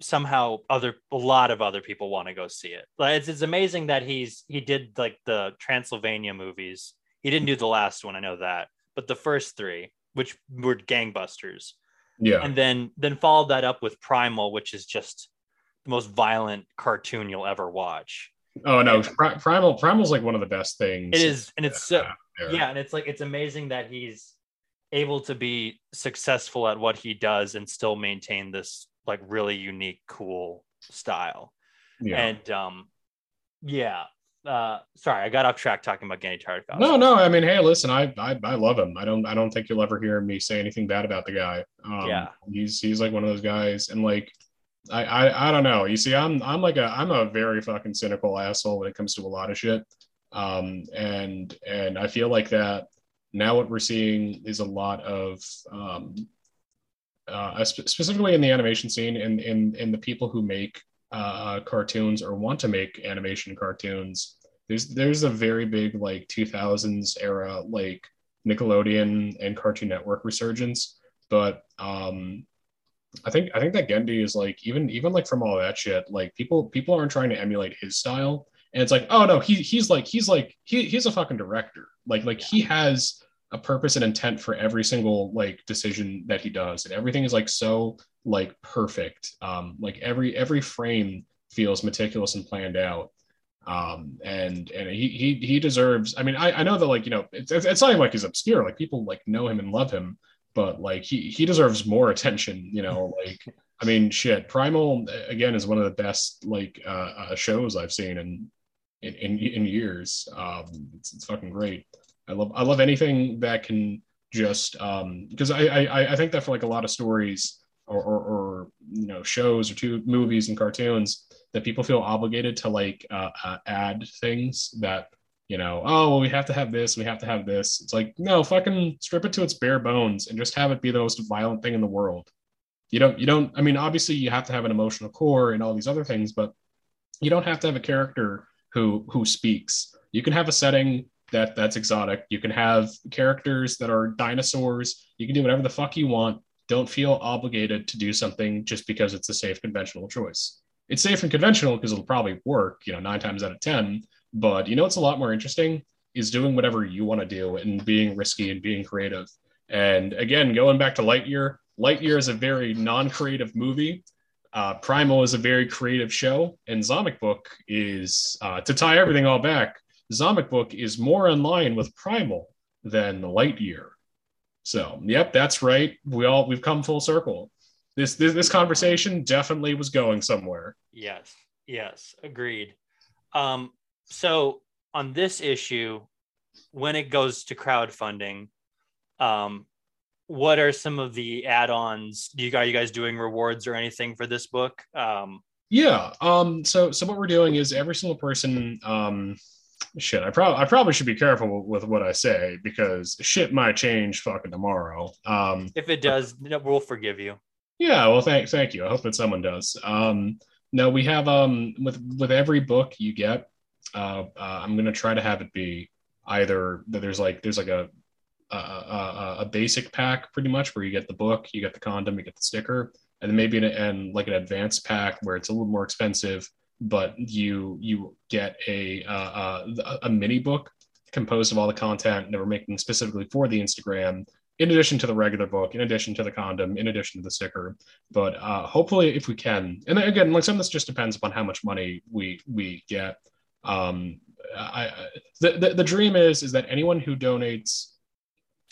somehow other a lot of other people want to go see it. Like it's, it's amazing that he's he did like the transylvania movies. He didn't do the last one i know that but the first three which were gangbusters.
Yeah.
and then then followed that up with primal which is just the most violent cartoon you'll ever watch
Oh no, Pri- Primal Primal's like one of the best things.
it is and it's so
there.
yeah and it's like it's amazing that he's able to be successful at what he does and still maintain this like really unique cool style
Yeah.
and um yeah uh sorry i got off track talking about Genndy Tartakovsky.
No, no. I mean, hey, listen, I, I I love him. I don't I don't think you'll ever hear me say anything bad about the guy. Um,
Yeah.
he's he's like one of those guys, and like I, I I don't know. You see, I'm I'm like a I'm a very fucking cynical asshole when it comes to a lot of shit. Um, and and I feel like that now what we're seeing is a lot of um, uh, specifically in the animation scene and in, in in the people who make uh, cartoons or want to make animation cartoons there's there's a very big like 2000s era like Nickelodeon and Cartoon Network resurgence, but um I think I think that Genndy is like even even like from all that shit like people people aren't trying to emulate his style. And it's like oh no he he's like he's like he he's a fucking director. Like like he has a purpose and intent for every single like decision that he does. And everything is like so like perfect. Um like every every frame feels meticulous and planned out. Um and and he he he deserves i mean i i know that like you know it's it's it's not even like he's obscure. Like people like know him and love him but like he he deserves more attention you know like i mean shit primal again is one of the best like uh, uh shows i've seen in in in, in years. Um it's, it's fucking great. I love i love anything that can just um because I, I i think that for like a lot of stories or or, or you know shows or two movies and cartoons that people feel obligated to like uh, uh, add things that you know oh well, we have to have this we have to have this. It's like no fucking strip it to its bare bones and just have it be the most violent thing in the world. You don't you don't i mean obviously you have to have an emotional core and all these other things but you don't have to have a character who who speaks. You can have a setting that that's exotic. You can have characters that are dinosaurs. You can do whatever the fuck you want. Don't feel obligated to do something just because it's a safe conventional choice. It's safe and conventional because it'll probably work, you know, nine times out of 10. But you know, what's a lot more interesting is doing whatever you want to do and being risky and being creative. And again, going back to Lightyear, Lightyear is a very non creative movie. Uh, Primal is a very creative show. And Zomic Book is, uh, to tie everything all back, Zomic Book is more in line with Primal than Lightyear. So, yep, that's right. We all, we've come full circle this, this this conversation definitely was going somewhere.
Yes, yes, agreed. Um, so on this issue, when it goes to crowdfunding, um, what are some of the add-ons? Do you are you guys doing rewards or anything for this book? Um,
Yeah. Um. So so what we're doing is every single person. Um. Shit. I probably I probably should be careful with what I say because shit might change fucking tomorrow. Um.
if it does, no, we'll forgive you.
Yeah. Well, thank thank you. I hope that someone does. Um. No, we have um with with every book you get. Uh, uh I'm gonna try to have it be either there's like there's like a a, a, a basic pack pretty much where you get the book, you get the condom, you get the sticker, and then maybe an, and like an advanced pack where it's a little more expensive, but you you get a uh, a, a mini book composed of all the content that we're making specifically for the Instagram, in addition to the regular book, in addition to the condom, in addition to the sticker. But uh, hopefully, if we can, and again, like some of this just depends upon how much money we we get. Um, I, the, the the dream is is that anyone who donates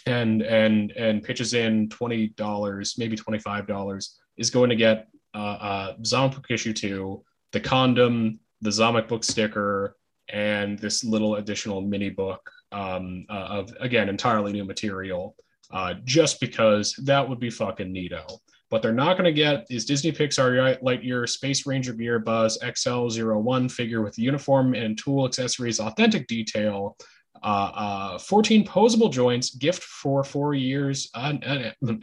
and and and pitches in twenty dollars, maybe twenty five dollars, is going to get uh, uh, Book issue two, the condom, the Zomic book sticker, and this little additional mini book um, uh, of again entirely new material, uh, just because that would be fucking neato. What they're not going to get is Disney Pixar Lightyear Space Ranger Gear Buzz XL01 figure with uniform and tool accessories, authentic detail, uh, uh, 14 posable joints, gift for four years and,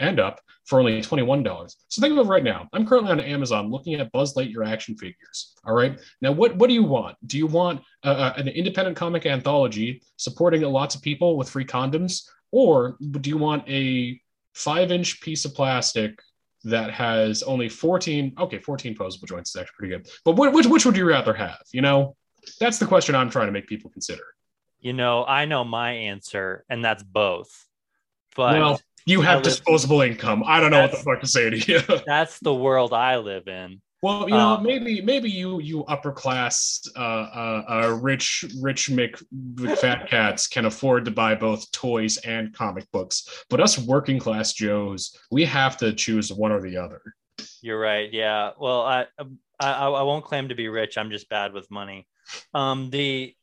and up for only $21. So think of it right now. I'm currently on Amazon looking at Buzz Lightyear action figures. All right. Now, what, what do you want? Do you want uh, uh an independent comic anthology supporting lots of people with free condoms? Or do you want a five inch piece of plastic that has only 14, okay, 14 posable joints is actually pretty good. But which, which would you rather have? You know, that's the question I'm trying to make people consider.
You know, I know my answer, and that's both. But
well, you have disposable income. I don't know what the fuck to say to you.
that's the world I live in.
Well, you know, um, maybe maybe you you upper class, uh, uh, uh, rich rich Mc, fat cats can afford to buy both toys and comic books, but us working class Joes, we have to choose one or the other.
You're right. Yeah. Well, I I, I won't claim to be rich. I'm just bad with money. Um, the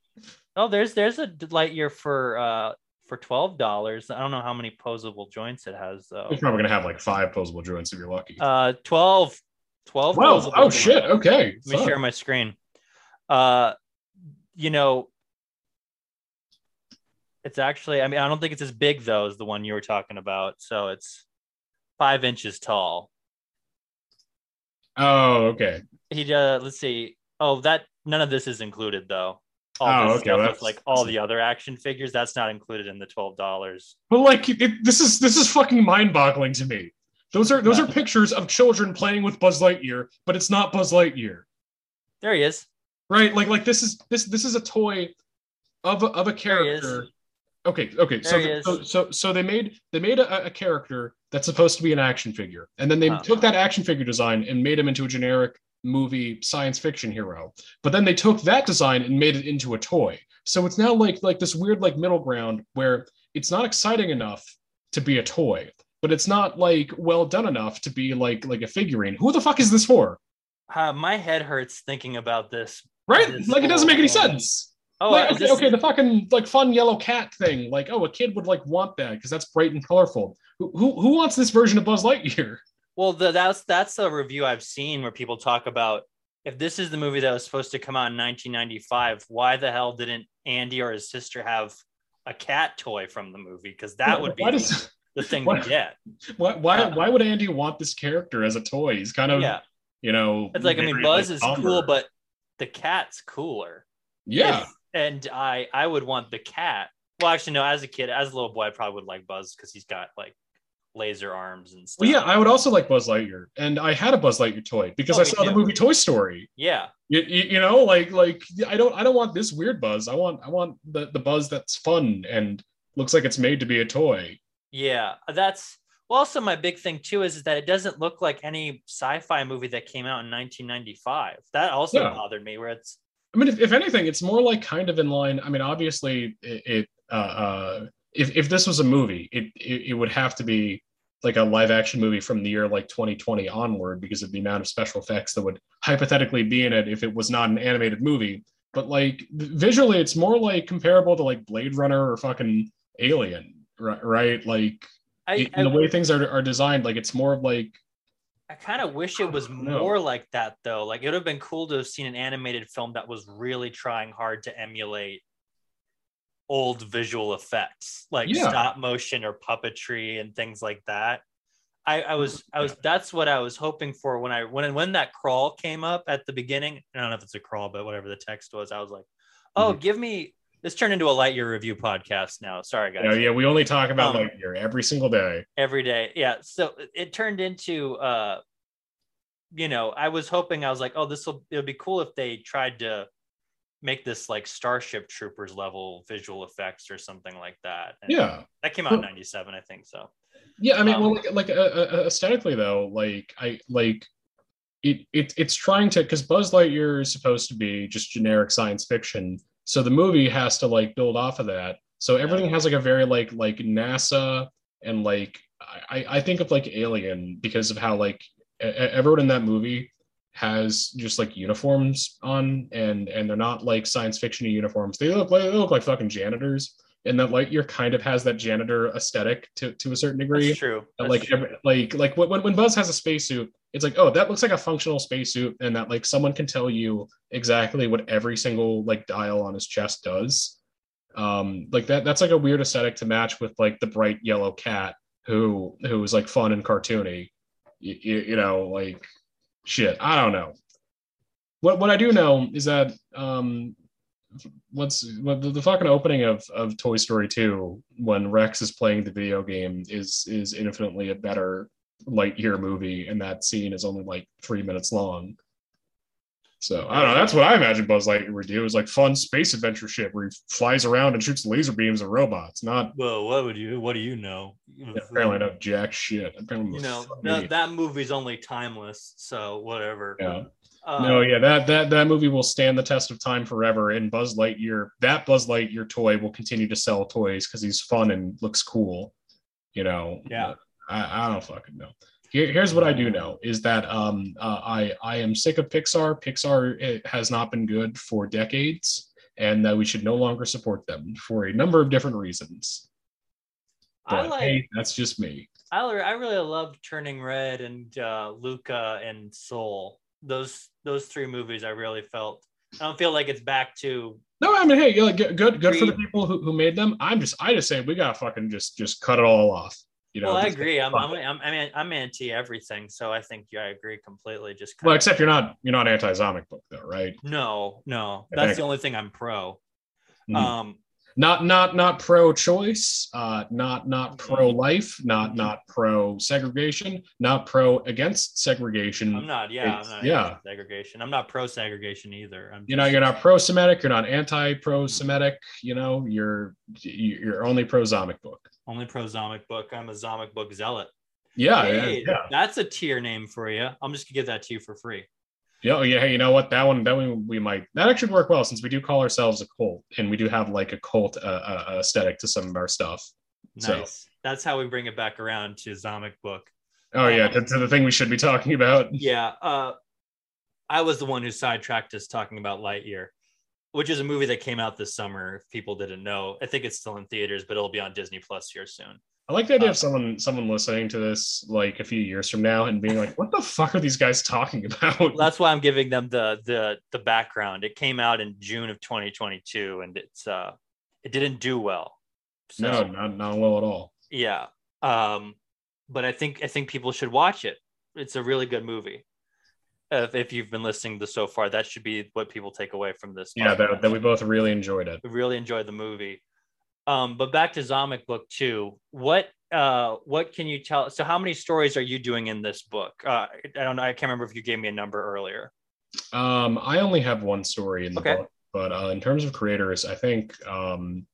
Oh, there's there's a Lightyear for uh for twelve dollars. I don't know how many posable joints it has though.
It's probably gonna have like five posable joints if you're lucky.
Uh, 12, 12
12 oh shit. Okay.
Let me share my screen. Uh you know it's actually i mean i don't think it's as big though as the one you were talking about. So it's five inches tall.
Oh okay.
He uh let's see. Oh that none of this is included though. All oh, okay. With, like all the other action figures, that's not included in the twelve dollars.
But like, it, this is this is fucking mind-boggling to me. Those are those are pictures of children playing with Buzz Lightyear, but it's not Buzz Lightyear.
There he is.
Right, like like this is this this is a toy of a, of a character. Okay, okay. So, so so so they made they made a, a, character that's supposed to be an action figure, and then they oh. took that action figure design and made him into a generic movie science fiction hero. But then they took that design and made it into a toy. So it's now like like this weird like middle ground where it's not exciting enough to be a toy, but it's not like well done enough to be like like a figurine. Who the fuck is this for?
Uh, my head hurts thinking about this.
Right? This like it doesn't make any sense. Oh, like, okay, okay, the fucking like fun yellow cat thing. Like, oh, a kid would like want that because that's bright and colorful. Who, who who wants this version of Buzz Lightyear?
Well, the, that's that's a review I've seen where people talk about if this is the movie that was supposed to come out in 1995, why the hell didn't Andy or his sister have a cat toy from the movie? Because that would be does, the thing why, to get.
Why why, uh, why would Andy want this character as a toy? He's kind of yeah. you know.
It's like I mean, Buzz is cool, but the cat's cooler.
Yeah. If,
and I I would want the cat. Well, actually, no. As a kid, as a little boy, I probably would like Buzz because he's got like laser arms and stuff.
Well, yeah, I would also like Buzz Lightyear, and I had a Buzz Lightyear toy because oh, I saw the movie Toy Story.
Yeah,
you, you, you, know, like like I don't I don't want this weird Buzz. I want I want the the Buzz that's fun and looks like it's made to be a toy.
Yeah, that's well, also my big thing too is, is that it doesn't look like any sci-fi movie that came out in 1995. That also yeah. bothered me. Where it's,
I mean, if, if, anything, it's more like kind of in line. I mean, obviously, it, it uh, uh, if if this was a movie, it, it, it would have to be like a live action movie from the year like 2020 onward because of the amount of special effects that would hypothetically be in it if it was not an animated movie. But like visually, it's more like comparable to like Blade Runner or fucking Alien, right? right? Like I, in I, the way things are are designed, like it's more of like.
I kind of wish it was more like that though. Like it would have been cool to have seen an animated film that was really trying hard to emulate old visual effects like yeah. stop motion or puppetry and things like that. I, I was I was that's what I was hoping for when I when when that crawl came up at the beginning. I don't know if it's a crawl, but whatever the text was, I was like, oh, mm-hmm. give me this turned into a Lightyear review podcast now. Sorry, guys.
Yeah, yeah. We only talk about
Um,
Lightyear every single day.
Every day. Yeah. So it turned into, uh, you know, I was hoping, I was like, oh, this will, it'll be cool if they tried to make this like Starship Troopers level visual effects or something like that. And
Yeah.
That came out in 97, I think. So,
Yeah, I mean,
Um,
well, like, like uh, uh, aesthetically though, like I like it. It it's trying to because Buzz Lightyear is supposed to be just generic science fiction, so the movie has to like build off of that. So everything has like a very like like NASA and like I I think of like Alien because of how like everyone in that movie has just like uniforms on and and they're not like science fiction uniforms. They look like they look like fucking janitors. And that Lightyear kind of has that janitor aesthetic to, to a certain degree.
that's true. That's
like
true.
every, like like when when Buzz has a spacesuit, it's like oh that looks like a functional spacesuit, and that like someone can tell you exactly what every single like dial on his chest does. Um, like that that's like a weird aesthetic to match with like the bright yellow cat who who is like fun and cartoony. You, you, know like shit. I don't know. What what I do know is that um what's what the, the fucking opening of of Toy Story 2 when Rex is playing the video game is is infinitely a better Lightyear movie, and that scene is only like three minutes long. So I don't know. That's what I imagine Buzz Lightyear would do. Is like fun space adventure shit where he flies around and shoots laser beams at robots. Not
Well, what would you, what do you know?
apparently not jack shit. Apparently,
you know, that, that movie's only timeless. So whatever.
yeah.
Uh,
no, yeah, that that that movie will stand the test of time forever. And Buzz Lightyear, that Buzz Lightyear toy will continue to sell toys because he's fun and looks cool. You know.
Yeah.
I, I don't fucking know. Here, here's what I do know is that um uh, I I am sick of Pixar. Pixar it has not been good for decades, and that we should no longer support them for a number of different reasons.
I like.
hey, that's just me.
I, I really loved Turning Red and uh, Luca and Soul. Those those three movies, I really felt. I don't feel like it's back to.
No, I mean, hey, good, good, good for the people who, who made them. I'm just, I just say we gotta fucking just, just cut it all off. You know.
well, I agree. I'm I'm. I'm I'm I'm anti everything, so I think yeah, I agree completely. Just
Well,
of-
except you're not, you're not anti-Zomic book though, right?
no, no, that's the only thing I'm pro.
Mhm.
Um,
Not, not, not pro-choice. Uh, not, not
Mm-hmm.
pro-life. Not,
Mhm.
not pro-segregation. Not pro against segregation.
I'm not. Yeah, I'm not
yeah.
segregation. I'm not pro segregation either. I'm
you know, you're not pro-Semitic. You're not anti-pro-Semitic. You know, you're, you're only pro-Zomic book.
only pro Zomic book. I'm a Zomic book zealot.
Yeah,
Hey,
yeah, yeah.
that's a tier name for you. I'm just gonna give that to you for free.
Yeah, oh, yeah. Hey, you know what? That one, that one, we might that actually work well since we do call ourselves a cult, and we do have like a cult uh, uh, aesthetic to some of our stuff. So-
Nice. That's how we bring it back around to Zomic book.
Oh yeah,
Um,
to, to the thing we should be talking about.
Yeah. Uh, I was the one who sidetracked us talking about Lightyear, which is a movie that came out this summer. If people didn't know, I think it's still in theaters, but it'll be on Disney Plus here soon.
I like the idea
Uh,
of someone someone listening to this like a few years from now and being like, "What the fuck are these guys talking about?"
That's why I'm giving them the the the background. It came out in June of 2022, and it's uh, it didn't do well. So
no, not not well at all.
yeah, um, but I think I think people should watch it. It's a really good movie. If, if you've been listening to so far, that should be what people take away from this.
Yeah, that, that we both really enjoyed it.
We really enjoyed the movie. Um, but back to Zomic book two. What uh what can you tell? So how many stories are you doing in this book? Uh, I don't know. I can't remember if you gave me a number earlier.
Um, I only have one story in the
Okay.
book, but uh, in terms of creators, I think um,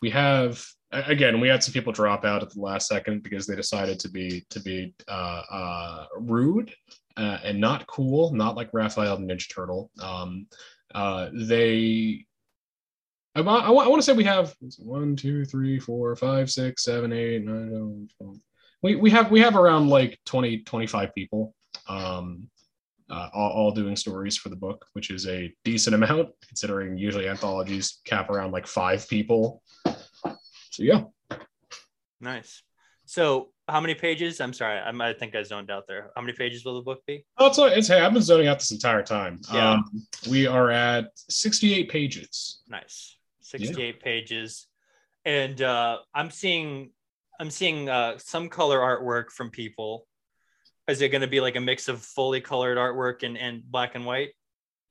we have again we had some people drop out at the last second because they decided to be to be uh, uh, rude uh, and not cool, not like Raphael the Ninja Turtle. Um, uh, they. I, I, I want to say we have one, two, three, four, five, six, seven, eight, nine, 10, 12. We, we have we have around like 20, 25 people. Um, uh, all, all doing stories for the book, which is a decent amount considering usually anthologies cap around like five people. So yeah,
Nice. So how many pages? I'm sorry. I might think I zoned out there. How many pages will the book be?
oh, it's, it's hey, I've been zoning out this entire time.
Yeah.
Um, we are at sixty-eight pages.
Nice. 68 pages. And uh I'm seeing I'm seeing uh some color artwork from people. Is it going to be like a mix of fully colored artwork and, and black and white?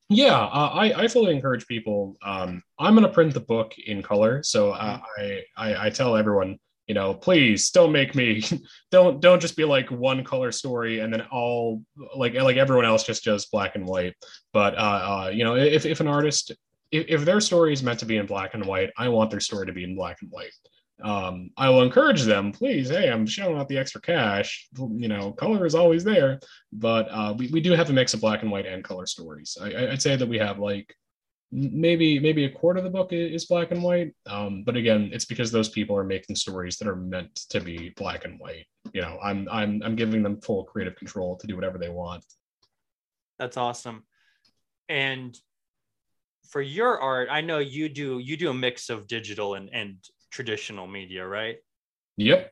Yeah, uh, I, I fully encourage people. Um, I'm going to print the book in color, so uh, I, I I tell everyone, you know, please don't make me don't don't just be like one color story and then all like like everyone else just does black and white. But uh, uh you know, if if an artist if, if their story is meant to be in black and white, I want their story to be in black and white um, I will encourage them, please. Hey, I'm showing out the extra cash. You know, color is always there, but uh, we, we do have a mix of black and white and color stories. I, would say that we have like maybe maybe a quarter of the book is black and white. Um, but again, it's because those people are making stories that are meant to be black and white. You know, I'm I'm I'm giving them full creative control to do whatever they want.
That's awesome. And for your art, I know you do you do a mix of digital and and traditional media, right?
Yep.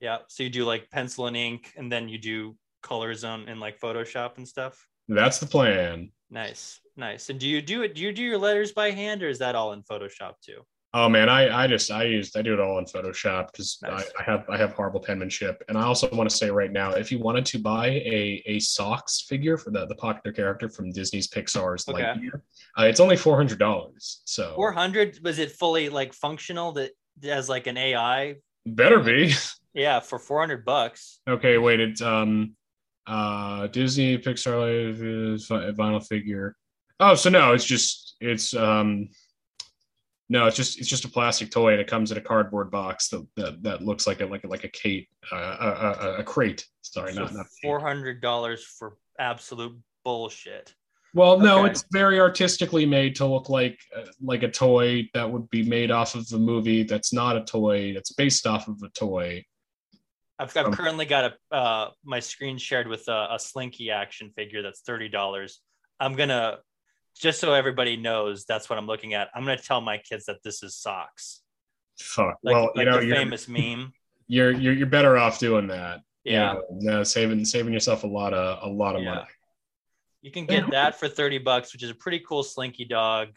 Yeah. So you do like pencil and ink, and then you do colors on in like Photoshop and stuff.
That's the plan.
Nice, nice. And do you do it? Do you do your letters by hand, or is that all in Photoshop too?
Oh man, I I just I used I do it all in Photoshop because nice. I, I, have I have horrible penmanship. And I also want to say right now, if you wanted to buy a a Sox figure for the the popular character from Disney's Pixar's okay. Lightyear, uh, it's only four hundred dollars. So
four hundred was it fully like functional that as like an AI?
Better be.
Yeah, for four hundred bucks.
Okay, wait. It's um uh Disney Pixar vinyl figure. Oh, so no, it's just it's um no, it's just it's just a plastic toy and it comes in a cardboard box that that, that looks like a like a, like a crate uh, a, a, a, crate. Sorry, so not not
four hundred dollars for absolute bullshit.
Well, no, okay. it's very artistically made to look like uh, like a toy that would be made off of the movie. That's not a toy. That's based off of a toy.
I've, I've um, currently got a uh, my screen shared with a, a Slinky action figure that's thirty dollars. I'm gonna just so everybody knows that's what I'm looking at. I'm going to tell my kids that this is Sox.
Fuck.
Like,
well,
like
you know,
the famous meme.
You're, you're you're better off doing that.
Yeah.
You know, saving saving yourself a lot of a lot of yeah. money.
You can get that for 30 bucks, which is a pretty cool slinky dog.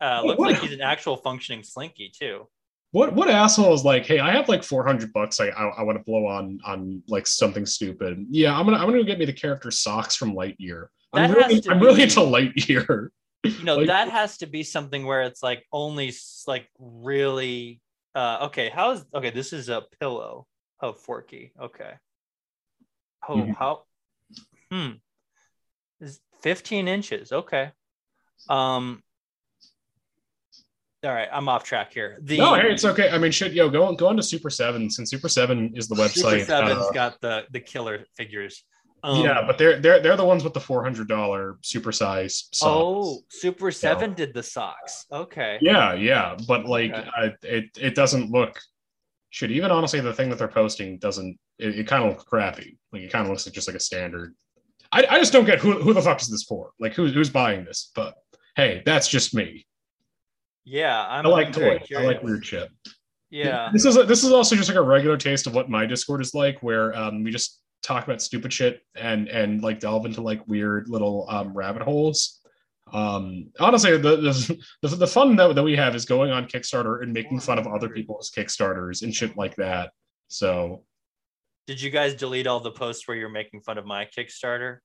Uh, looks what? like he's an actual functioning slinky too.
What what asshole is like? Hey, I have like 400 bucks. I I, I want to blow on on like something stupid. Yeah, I'm gonna I'm gonna get me the character Sox from Lightyear. I'm really, I'm be, really into Lightyear.
You know, like, that has to be something where it's like only like really uh okay, how's okay, this is a pillow of Forky. Okay. Oh, mm-hmm. how hmm. Is 15 inches. Okay. Um all right, I'm off track here.
The, no, hey, it's okay. I mean, shit, yo, go on, go on to Super7 since Super7 is the website.
Super7's uh, got the the killer figures.
Um, yeah, but they're they're they're the ones with the four hundred dollar supersize. Sox.
Oh, Super Seven did the Sox. Okay.
Yeah, yeah, but like okay. uh, it it doesn't look. Should even honestly, the thing that they're posting doesn't. It, it kind of looks crappy. Like it kind of looks like just like a standard. I, I just don't get who who the fuck is this for? Like who who's buying this? But hey, that's just me.
Yeah,
I'm, i like toys. I like weird shit.
Yeah.
This is this is also just like a regular taste of what my Discord is like, where um, we just talk about stupid shit and and like delve into like weird little um, rabbit holes. Um, honestly, the, the the fun that, that we have is going on Kickstarter and making fun of other people's Kickstarters and shit like that. So,
did you guys delete all the posts where you're making fun of my Kickstarter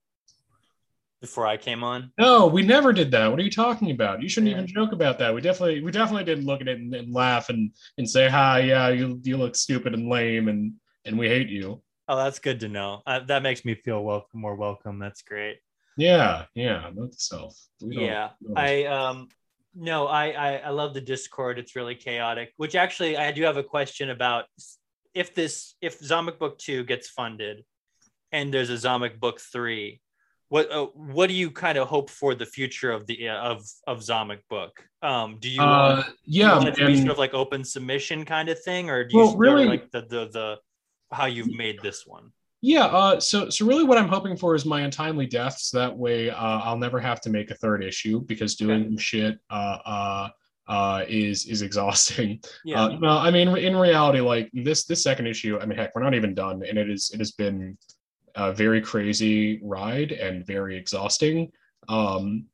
before I came on?
No, we never did that. What are you talking about? You shouldn't yeah. even joke about that. We definitely we definitely didn't look at it and, and laugh and and say, "Hi, yeah, you you look stupid and lame and and we hate you."
Oh, that's good to know. Uh, that makes me feel welcome, more welcome. That's great.
Yeah, yeah, note to self.
Yeah, I um, no, I, I I love the Discord. It's really chaotic. Which actually, I do have a question about if this if Zomic Book Two gets funded, and there's a Zomic Book Three. What uh, what do you kind of hope for the future of the uh, of of Zomic Book? Um, do you,
uh, yeah,
do you want it to be sort of like open submission kind of thing, or do you well, really like the the the how you've made this one.
Yeah, uh, so so really, what I'm hoping for is my untimely deaths. That way, uh, I'll never have to make a third issue because doing okay. shit uh, uh, uh, is is exhausting. Yeah. Uh, no, I mean, in reality, like this this second issue, I mean, heck, we're not even done, and it is it has been a very crazy ride and very exhausting. Um,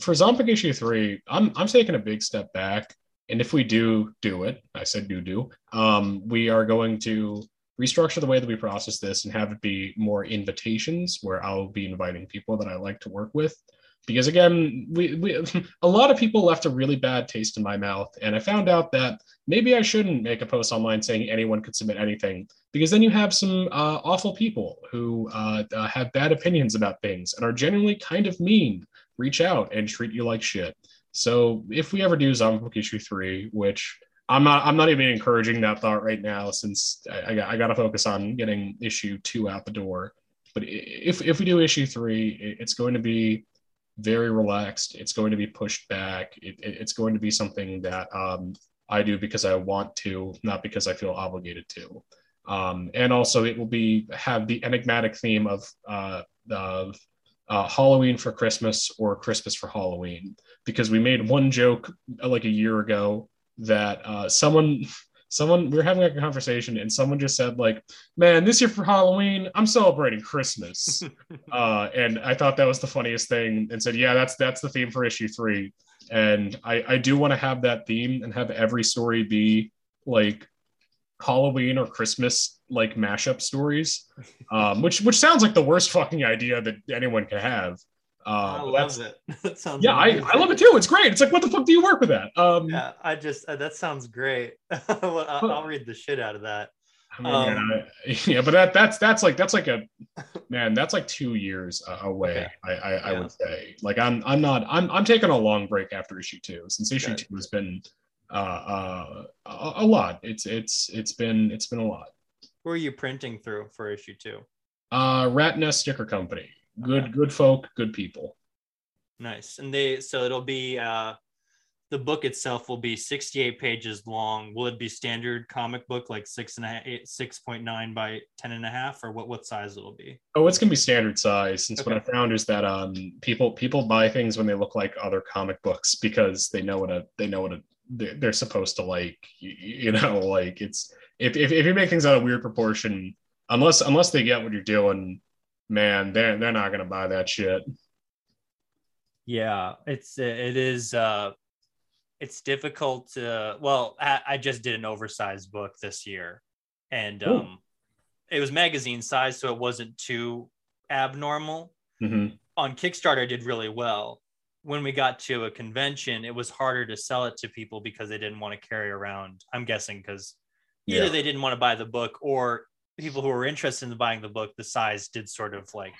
for Zomic issue three, I'm I'm taking a big step back, and if we do do it, I said do do, um, we are going to restructure the way that we process this and have it be more invitations where I'll be inviting people that I like to work with because again, we, we a lot of people left a really bad taste in my mouth, and I found out that maybe I shouldn't make a post online saying anyone could submit anything, because then you have some uh, awful people who uh, uh, have bad opinions about things and are genuinely kind of mean, reach out and treat you like shit. So if we ever do Zomic Book issue three, which I'm not, I'm not even encouraging that thought right now, since I, I got, I got to focus on getting issue two out the door. But if if we do issue three, it's going to be very relaxed. It's going to be pushed back. It, it, it's going to be something that um, I do because I want to, not because I feel obligated to. Um, and also, it will be have the enigmatic theme of uh, of uh, Halloween for Christmas or Christmas for Halloween, because we made one joke uh, like a year ago that uh, someone someone we were having like a conversation and someone just said like man this year for halloween i'm celebrating christmas. Uh, and i thought that was the funniest thing and said yeah that's that's the theme for issue three. And i i do want to have that theme and have every story be like halloween or christmas like mashup stories um, which which sounds like the worst fucking idea that anyone can have
uh, I love it. That sounds
yeah, I, I love it too. It's great. It's like, what the fuck do you work with that? Um,
yeah, I just uh, that sounds great. I'll, I'll, read the shit out of that.
I mean, um, yeah, yeah, but that that's that's like that's like a man. That's like two years uh, away. Okay. I I, I would say. Like I'm I'm not I'm I'm taking a long break after issue two since issue two has been uh, uh a, a lot. It's it's it's been it's been a lot.
Who are you printing through for issue two?
Uh, Rat Nest Sticker Company good okay. good folk good people
nice and they so it'll be uh the book itself will be 68 pages long will it be standard comic book like six and a half eight, 6.9 by 10 and a half or what what size it'll be
oh it's gonna be standard size since okay. what i found is that um people people buy things when they look like other comic books because they know what a they know what a they're supposed to like you, you know like it's if, if, if you make things out of weird proportion unless unless they get what you're doing man, they're they're not gonna buy that shit.
Yeah, it's it is uh it's difficult to well, I, I just did an oversized book this year and Ooh. um it was magazine size, so it wasn't too abnormal. Mm-hmm. On Kickstarter, I did really well. When we got to a convention, it was harder to sell it to people because they didn't want to carry around. I'm guessing because either yeah. they didn't want to buy the book or people who were interested in buying the book, the size did sort of like,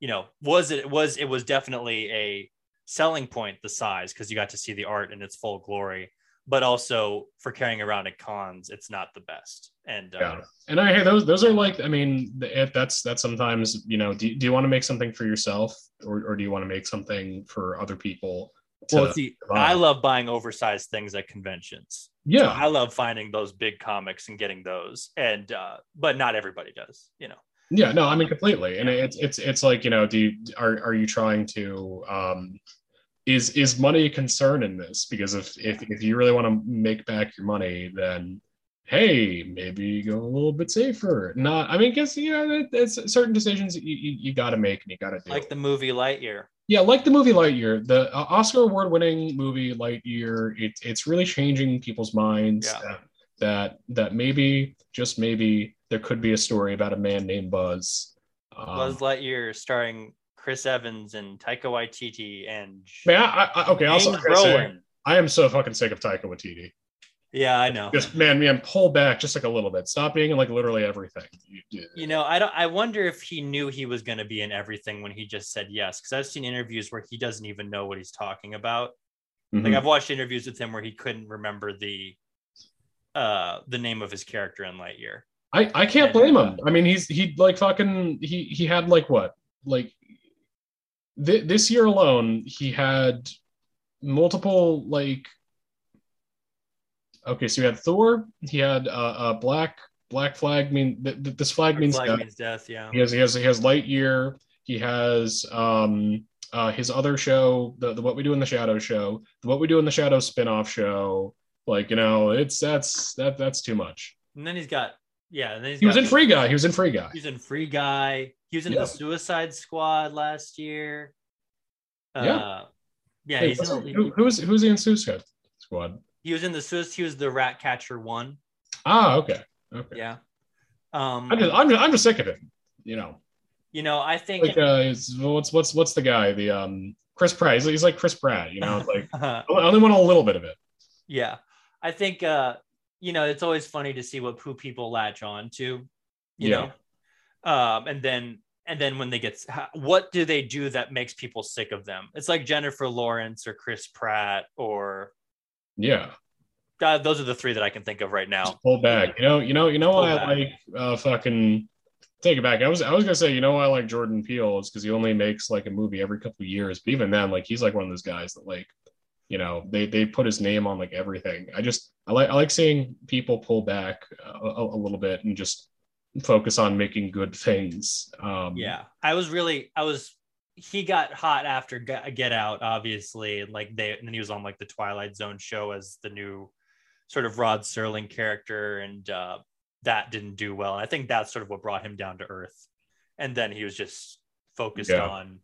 you know, was it was it was definitely a selling point the size because you got to see the art in its full glory. But also for carrying around at cons it's not the best. And uh, yeah.
and i hear those those are like i mean that's that's sometimes you know do, do you want to make something for yourself or, or do you want to make something for other people
well see i love buying oversized things at conventions.
Yeah,
so I love finding those big comics and getting those, and uh, but not everybody does, you know.
Yeah, no, I mean completely, and it's it's it's like you know, do you are are you trying to um, is is money a concern in this? Because if if if you really want to make back your money, then hey, maybe go a little bit safer. Not, I mean, guess you know, it's certain decisions you you, you got to make and you got to do.
Like the movie Lightyear
yeah, like the movie Lightyear, the uh, Oscar award-winning movie Lightyear, it, it's really changing people's minds yeah. that, that that maybe just maybe there could be a story about a man named Buzz.
Um, Buzz Lightyear, starring Chris Evans and Taika Waititi and
man, I, I, okay, also I, I am so fucking sick of Taika Waititi.
Yeah, I know.
Just man, man, pull back just like a little bit. Stop being in like literally everything.
You, you know, I don't. I wonder if he knew he was going to be in everything when he just said yes. Because I've seen interviews where he doesn't even know what he's talking about. Mm-hmm. Like I've watched interviews with him where he couldn't remember the uh the name of his character in Lightyear.
I I can't and, blame him. I mean, he's he like fucking he he had like what like th- this year alone he had multiple like okay, so you had Thor. He had uh, a black black flag. Mean th- th- this flag, means,
flag
death.
means death. Yeah.
He has he has he has Lightyear. He has um uh his other show, the, the What We Do in the Shadow show, the What We Do in the Shadow spin-off show. Like you know, it's that's that that's too much.
And then he's got yeah. And then
he was in Free Guy. He was in Free Guy.
He was in Free Guy. He was in the Suicide Squad last year. Uh, yeah. Yeah. Hey,
he's in, who, who's who's in Suicide Squad?
He was in the Swiss. He was the Rat Catcher one.
Ah, okay. Okay.
Yeah. Um,
I'm just, I'm just, I'm just sick of it. You know.
You know, I think.
Like, uh, what's what's what's the guy? The um, Chris Pratt. He's, he's like Chris Pratt, you know. It's like I only want a little bit of it.
yeah. I think uh, you know, it's always funny to see what who people latch on to, you
Yeah.
know. Um, and then and then when they get what do they do that makes people sick of them? It's like Jennifer Lawrence or Chris Pratt or
Yeah.
uh, those are the three that I can think of right now.
Just pull back. You know, you know, you know why I like uh fucking take it back. I was I was gonna say, you know why I like Jordan Peele is because he only makes like a movie every couple of years. But even then, like he's like one of those guys that like, you know, they they put his name on like everything. I just I like I like seeing people pull back a, a, a little bit and just focus on making good things. Um
Yeah, I was really, I was. He got hot after Get Get Out, obviously, like they, and then he was on like the Twilight Zone show as the new sort of Rod Serling character, and uh, that didn't do well. And I think that's sort of what brought him down to earth. And then he was just focused
Yeah.
on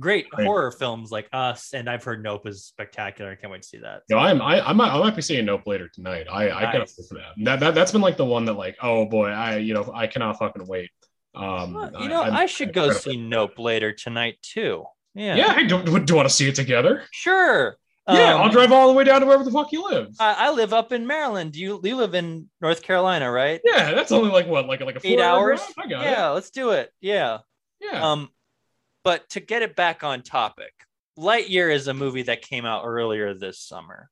great
Right.
horror films like Us, and I've heard Nope is spectacular. I can't wait to see that.
No, I'm I, I might I might be seeing Nope later tonight. I I gotta wait for that. That that that's been like the one that like oh boy I you know I cannot fucking wait. Um,
Well, you know, I,
I'm-
should go see Nope later tonight too. Yeah,
Yeah, hey, do, do, you want to see it together?
sure.
Yeah,
Um,
I'll drive all the way down to wherever the fuck you live.
I, I live up in Maryland. You you live in North Carolina, right?
yeah, that's only like what, like like a
Eight hours.
I got
Yeah, let's do it. Yeah.
Yeah,
Um, but to get it back on topic, Lightyear is a movie that came out earlier this summer.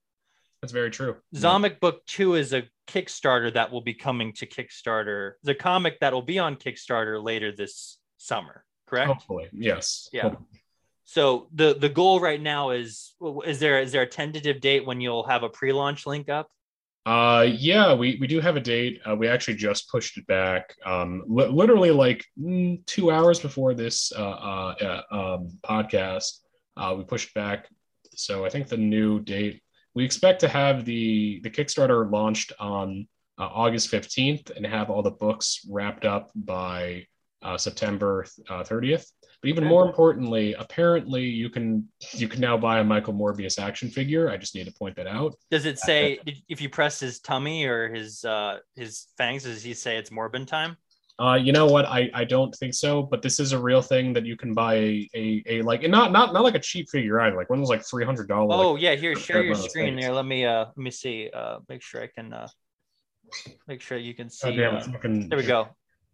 That's very true.
Zomic Book Two is a Kickstarter that will be coming to Kickstarter. The comic that will be on Kickstarter later this summer. Correct.
Hopefully, yes.
Yeah.
Hope-
So the the goal right now is is there is there a tentative date when you'll have a pre-launch link up?
Uh, yeah, we we do have a date. Uh, we actually just pushed it back. Um, li- literally like mm, two hours before this uh, uh, uh um podcast, uh, we pushed back. So I think the new date we expect to have the the Kickstarter launched on uh, August fifteenth and have all the books wrapped up by uh, September uh, thirtieth. But even more importantly, apparently you can you can now buy a Michael Morbius action figure. I just need to point that out.
Does it say if you press his tummy or his uh his fangs? Does he say it's Morbin time?
Uh, you know what? I, I don't think so, but this is a real thing that you can buy a, a, a like and not not not like a cheap figure either. Like one those like three hundred dollars.
Oh yeah, here, share your
one of those
screen
things.
there. Let me uh let me see. Uh make sure I can uh make sure you can see.
damn,
uh,
fucking-
there we go.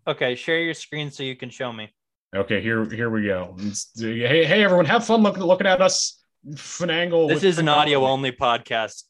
Okay, share your screen so you can show me.
Okay, here here we go. Hey hey everyone, have fun looking looking at us finagle.
This is an audio only podcast,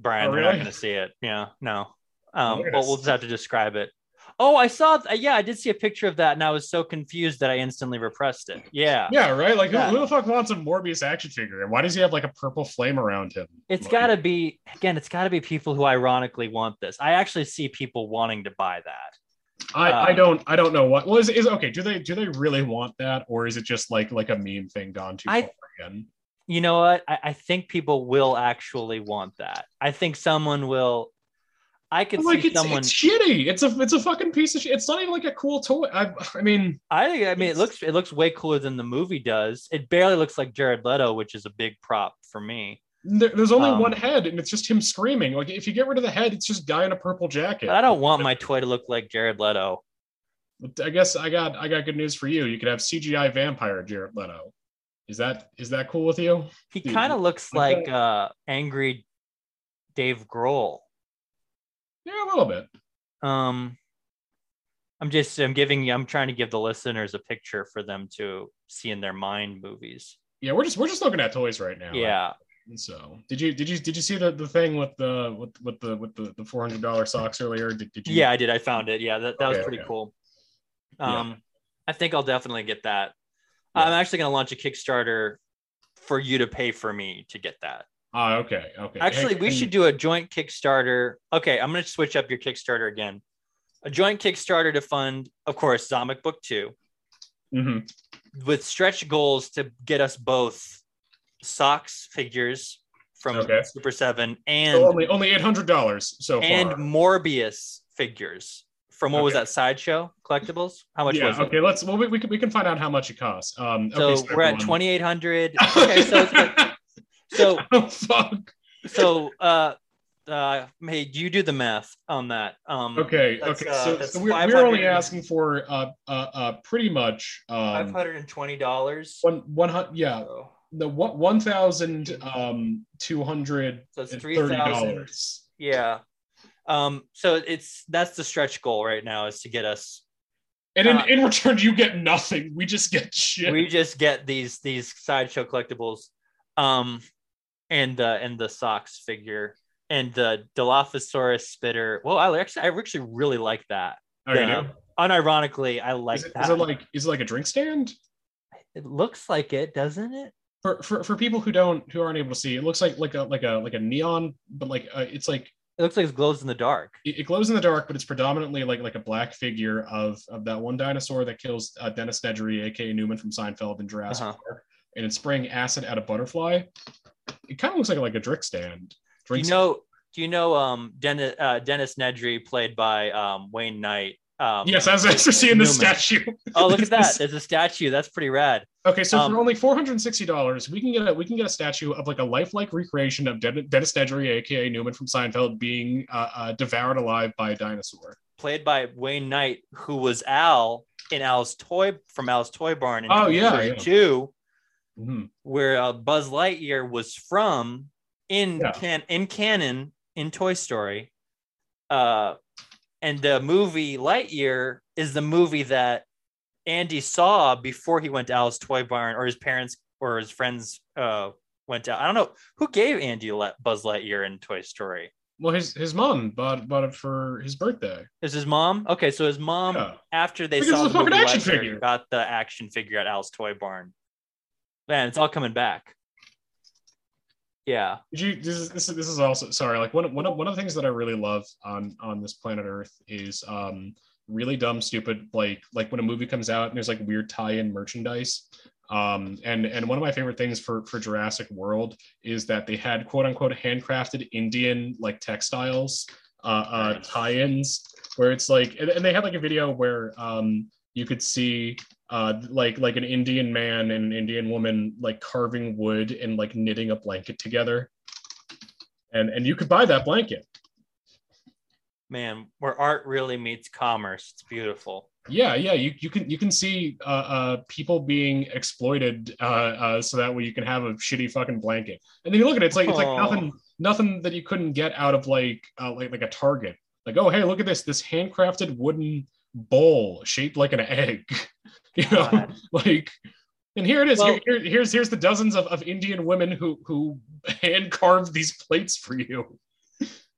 Brian.
Oh,
They're not going to see it. Yeah, no. Um, but we'll just have to describe it. Oh, I saw. Th- yeah, I did see a picture of that, and I was so confused that I instantly repressed it. Yeah,
Yeah, right. Like who,
Yeah.
who the fuck wants a Morbius action figure? And why does he have like a purple flame around him?
it's
Like,
got to be again. It's got to be people who ironically want this. I actually see people wanting to buy that.
I, I
uh,
don't I don't know what was is okay. Do they do they really want that, or is it just like like a meme thing gone too
I-
far again?
You know what? I, I think people will actually want that. I think someone will. I could
like
see
it's,
someone.
it's shitty. It's a it's a fucking piece of shit. It's not even like a cool toy. I I mean,
I think. I mean, it looks it looks way cooler than the movie does. It barely looks like Jared Leto, which is a big prop for me.
there, there's only
Um,
one head, and it's just him screaming. Like if you get rid of the head, it's just guy in a purple jacket.
I don't want my toy to look like Jared Leto.
I guess I got I got good news for you. You could have CGI vampire Jared Leto. Is that is that cool with you?
He kind of looks
like
like uh angry Dave Grohl.
Yeah, a little bit.
Um I'm just I'm giving I'm trying to give the listeners a picture for them to see in their mind movies.
Yeah, we're just we're just looking at toys right now.
Yeah.
So did you did you did you see the, the thing with the with with the with the, the four hundred dollar Sox earlier? Did, did you?
Yeah, I did. I found it. Yeah, that, that was pretty
okay.
cool.
Yeah.
Um I think I'll definitely get that.
Yeah.
I'm actually going to launch a Kickstarter for you to pay for me to get that.
Ah, okay, okay.
Actually,
Hey,
we should do a joint Kickstarter. Okay, I'm going to switch up your Kickstarter again. A joint Kickstarter to fund, of course, Zomic Book 2
Mhm.
with stretch goals to get us both Sox figures from
Okay.
Super7
So
and
only only eight hundred dollars so far.
and Morbius figures from what was
Okay.
that sideshow collectibles? How much
yeah,
was it?
okay. Let's well we, we can we can find out how much it costs. Um,
So
okay,
we're at 2800. Okay, so it's like, so
oh fuck.
so uh uh, hey, you do the math on that? Um,
Okay, okay.
uh,
so, so we're, we're only asking for uh uh, uh pretty much
five
um
hundred and twenty dollars.
one one hundred yeah the one one thousand um two hundred
So it's three thousand.
dollars.
Yeah. Um. So it's that's the stretch goal right now is to get us.
And in,
Uh,
in return, you get nothing. We just get shit.
We just get these these sideshow collectibles, um, and the and the Sox figure and the Dilophosaurus spitter. Well, I actually I actually really like that.
Oh, you do?
Unironically, I like
Is it,
that.
is it like is it like a drink stand?
it looks like it, doesn't it?
For, for for people who don't who aren't able to see, it looks like like a like a like a neon, but like uh, it's like
It looks like it glows in the dark.
it, it glows in the dark, but it's predominantly like like a black figure of of that one dinosaur that kills uh, Dennis Nedry, aka Newman from Seinfeld in Jurassic
Uh-huh.
Park, and it's spraying acid at a butterfly. It kind of looks like like a drink stand.
Do
Drink
you know? Do you know? Um, Dennis uh, Dennis Nedry, played by um Wayne Knight. Um,
Yes, as as we're seeing the statue.
Oh, look at that! There's a statue. That's pretty rad.
Okay, so
Um,
for only four hundred and sixty dollars, we can get a we can get a statue of like a lifelike recreation of Den- Dennis Nedry, aka Newman from Seinfeld, being uh, uh, devoured alive by a dinosaur.
Played by Wayne Knight, who was Al in Al's toy from Al's Toy Barn in
Oh, yeah, yeah.
1932,
Mhm.
where uh, Buzz Lightyear was from in
Yeah.
can in canon in Toy Story. Uh, and the movie Lightyear is the movie that Andy saw before he went to Al's Toy Barn, or his parents or his friends uh, went out. I don't know who gave Andy Buzz Lightyear in Toy Story.
Well, his his mom bought bought it for his birthday.
Is his mom okay? So his mom,
Yeah.
after they
Because
saw
it's
the movie
action
Lightyear,
figure.
got the action figure at Al's Toy Barn. Man, it's all coming back. Yeah,
Did you this is this is, this is also sorry like one of, one of one of the things that I really love on on this planet Earth is um really dumb stupid like like when a movie comes out and there's like weird tie-in merchandise. Um and and one of my favorite things for for Jurassic World is that they had quote unquote handcrafted Indian like textiles uh, uh tie-ins where it's like and, and they had like a video where um you could see uh like like an Indian man and an Indian woman like carving wood and like knitting a blanket together. And and you could buy that blanket.
man, where art really meets commerce. It's beautiful.
Yeah, yeah, you, you can you can see uh, uh people being exploited uh, uh so that way you can have a shitty fucking blanket. And then you look at it, it's like it's like nothing nothing that you couldn't get out of like uh, like like a Target. Like, oh hey, look at this this handcrafted wooden bowl shaped like an egg. you know,
God.
like and here it is.
Well-
here, here- here's here's the dozens of, of Indian women who who hand carved these plates for you.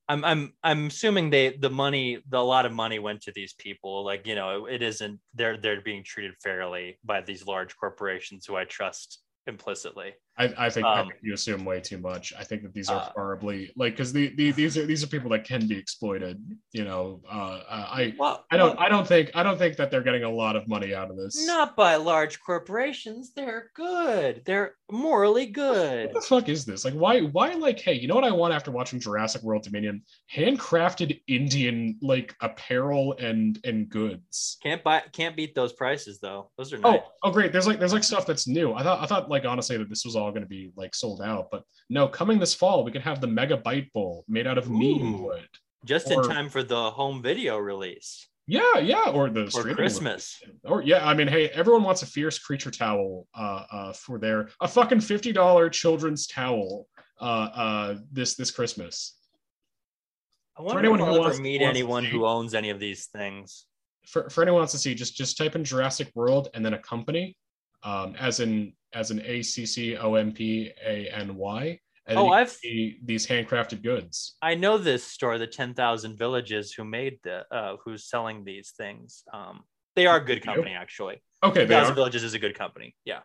I'm I'm I'm assuming they the money the, a lot of money went to these people. Like you know, it, it isn't they're they're being treated fairly by these large corporations who I trust implicitly.
I, I think I
Um,
think you assume way too much. I think that these are
Uh,
horribly like because the, the, these are these are people that can be exploited. You know, uh, I
Well,
I don't I don't think I don't think that they're getting a lot of money out of this.
not by large corporations. They're good. They're morally good.
What the fuck is this? Like, why why like hey, you know what I want after watching Jurassic World Dominion? Handcrafted Indian like apparel and and goods.
Can't buy can't beat those prices though. Those are nice.
Oh, oh, great! There's like there's like stuff that's new. I thought I thought like honestly that this was all going to be like sold out, but no. Coming this fall, we can have the Mega Bite Bowl made out of neem
Ooh.
wood.
Just
or-
in time for the home video release
Yeah, yeah, or the
or Christmas.
Or yeah, I mean, hey, everyone wants a fierce creature towel uh, uh, for their a fucking fifty dollar children's towel uh, uh, this this Christmas.
I wonder
anyone
if
who
I'll
wants-
ever meet
wants
anyone who owns any of these things.
For for anyone who wants to see, just just type in Jurassic World and then a company, um, as in as an A C C O M P A N Y. And
Oh, I've
these handcrafted goods.
I know this store, the Ten Thousand Villages, who made the uh, who's selling these things. Um, they are a good company, actually.
Okay,
Ten Thousand. Villages is a good company. Yeah.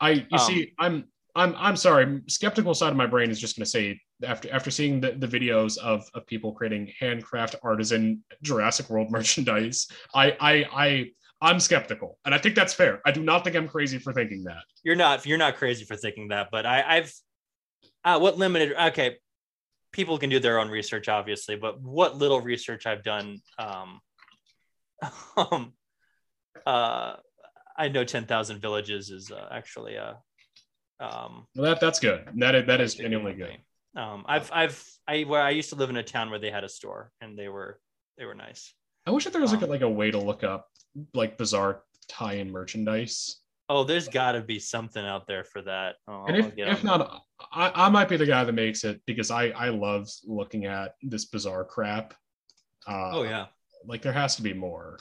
I you
Um,
see, I'm I'm I'm sorry. Skeptical side of my brain is just going to say after after seeing the, the videos of, of people creating handcraft artisan Jurassic World merchandise, I I I I'm skeptical, and I think that's fair. I do not think I'm crazy for thinking that.
You're not you're not crazy for thinking that, but I, I've uh, what limited okay. People can do their own research, obviously, but what little research I've done, um, um, uh, I know Ten Thousand Villages is uh, actually a um,
Well, that that's good. That is, that is genuinely good.
Um, I've I've I where I used to live in a town where they had a store and they were they were nice.
I wish that there was like a,
Um,
like a way to look up like bizarre tie-in merchandise.
Oh, there's got to be something out there for that. Oh,
And if, if not, I, I might be the guy that makes it because I I love looking at this bizarre crap. Uh.
Oh yeah,
like there has to be more.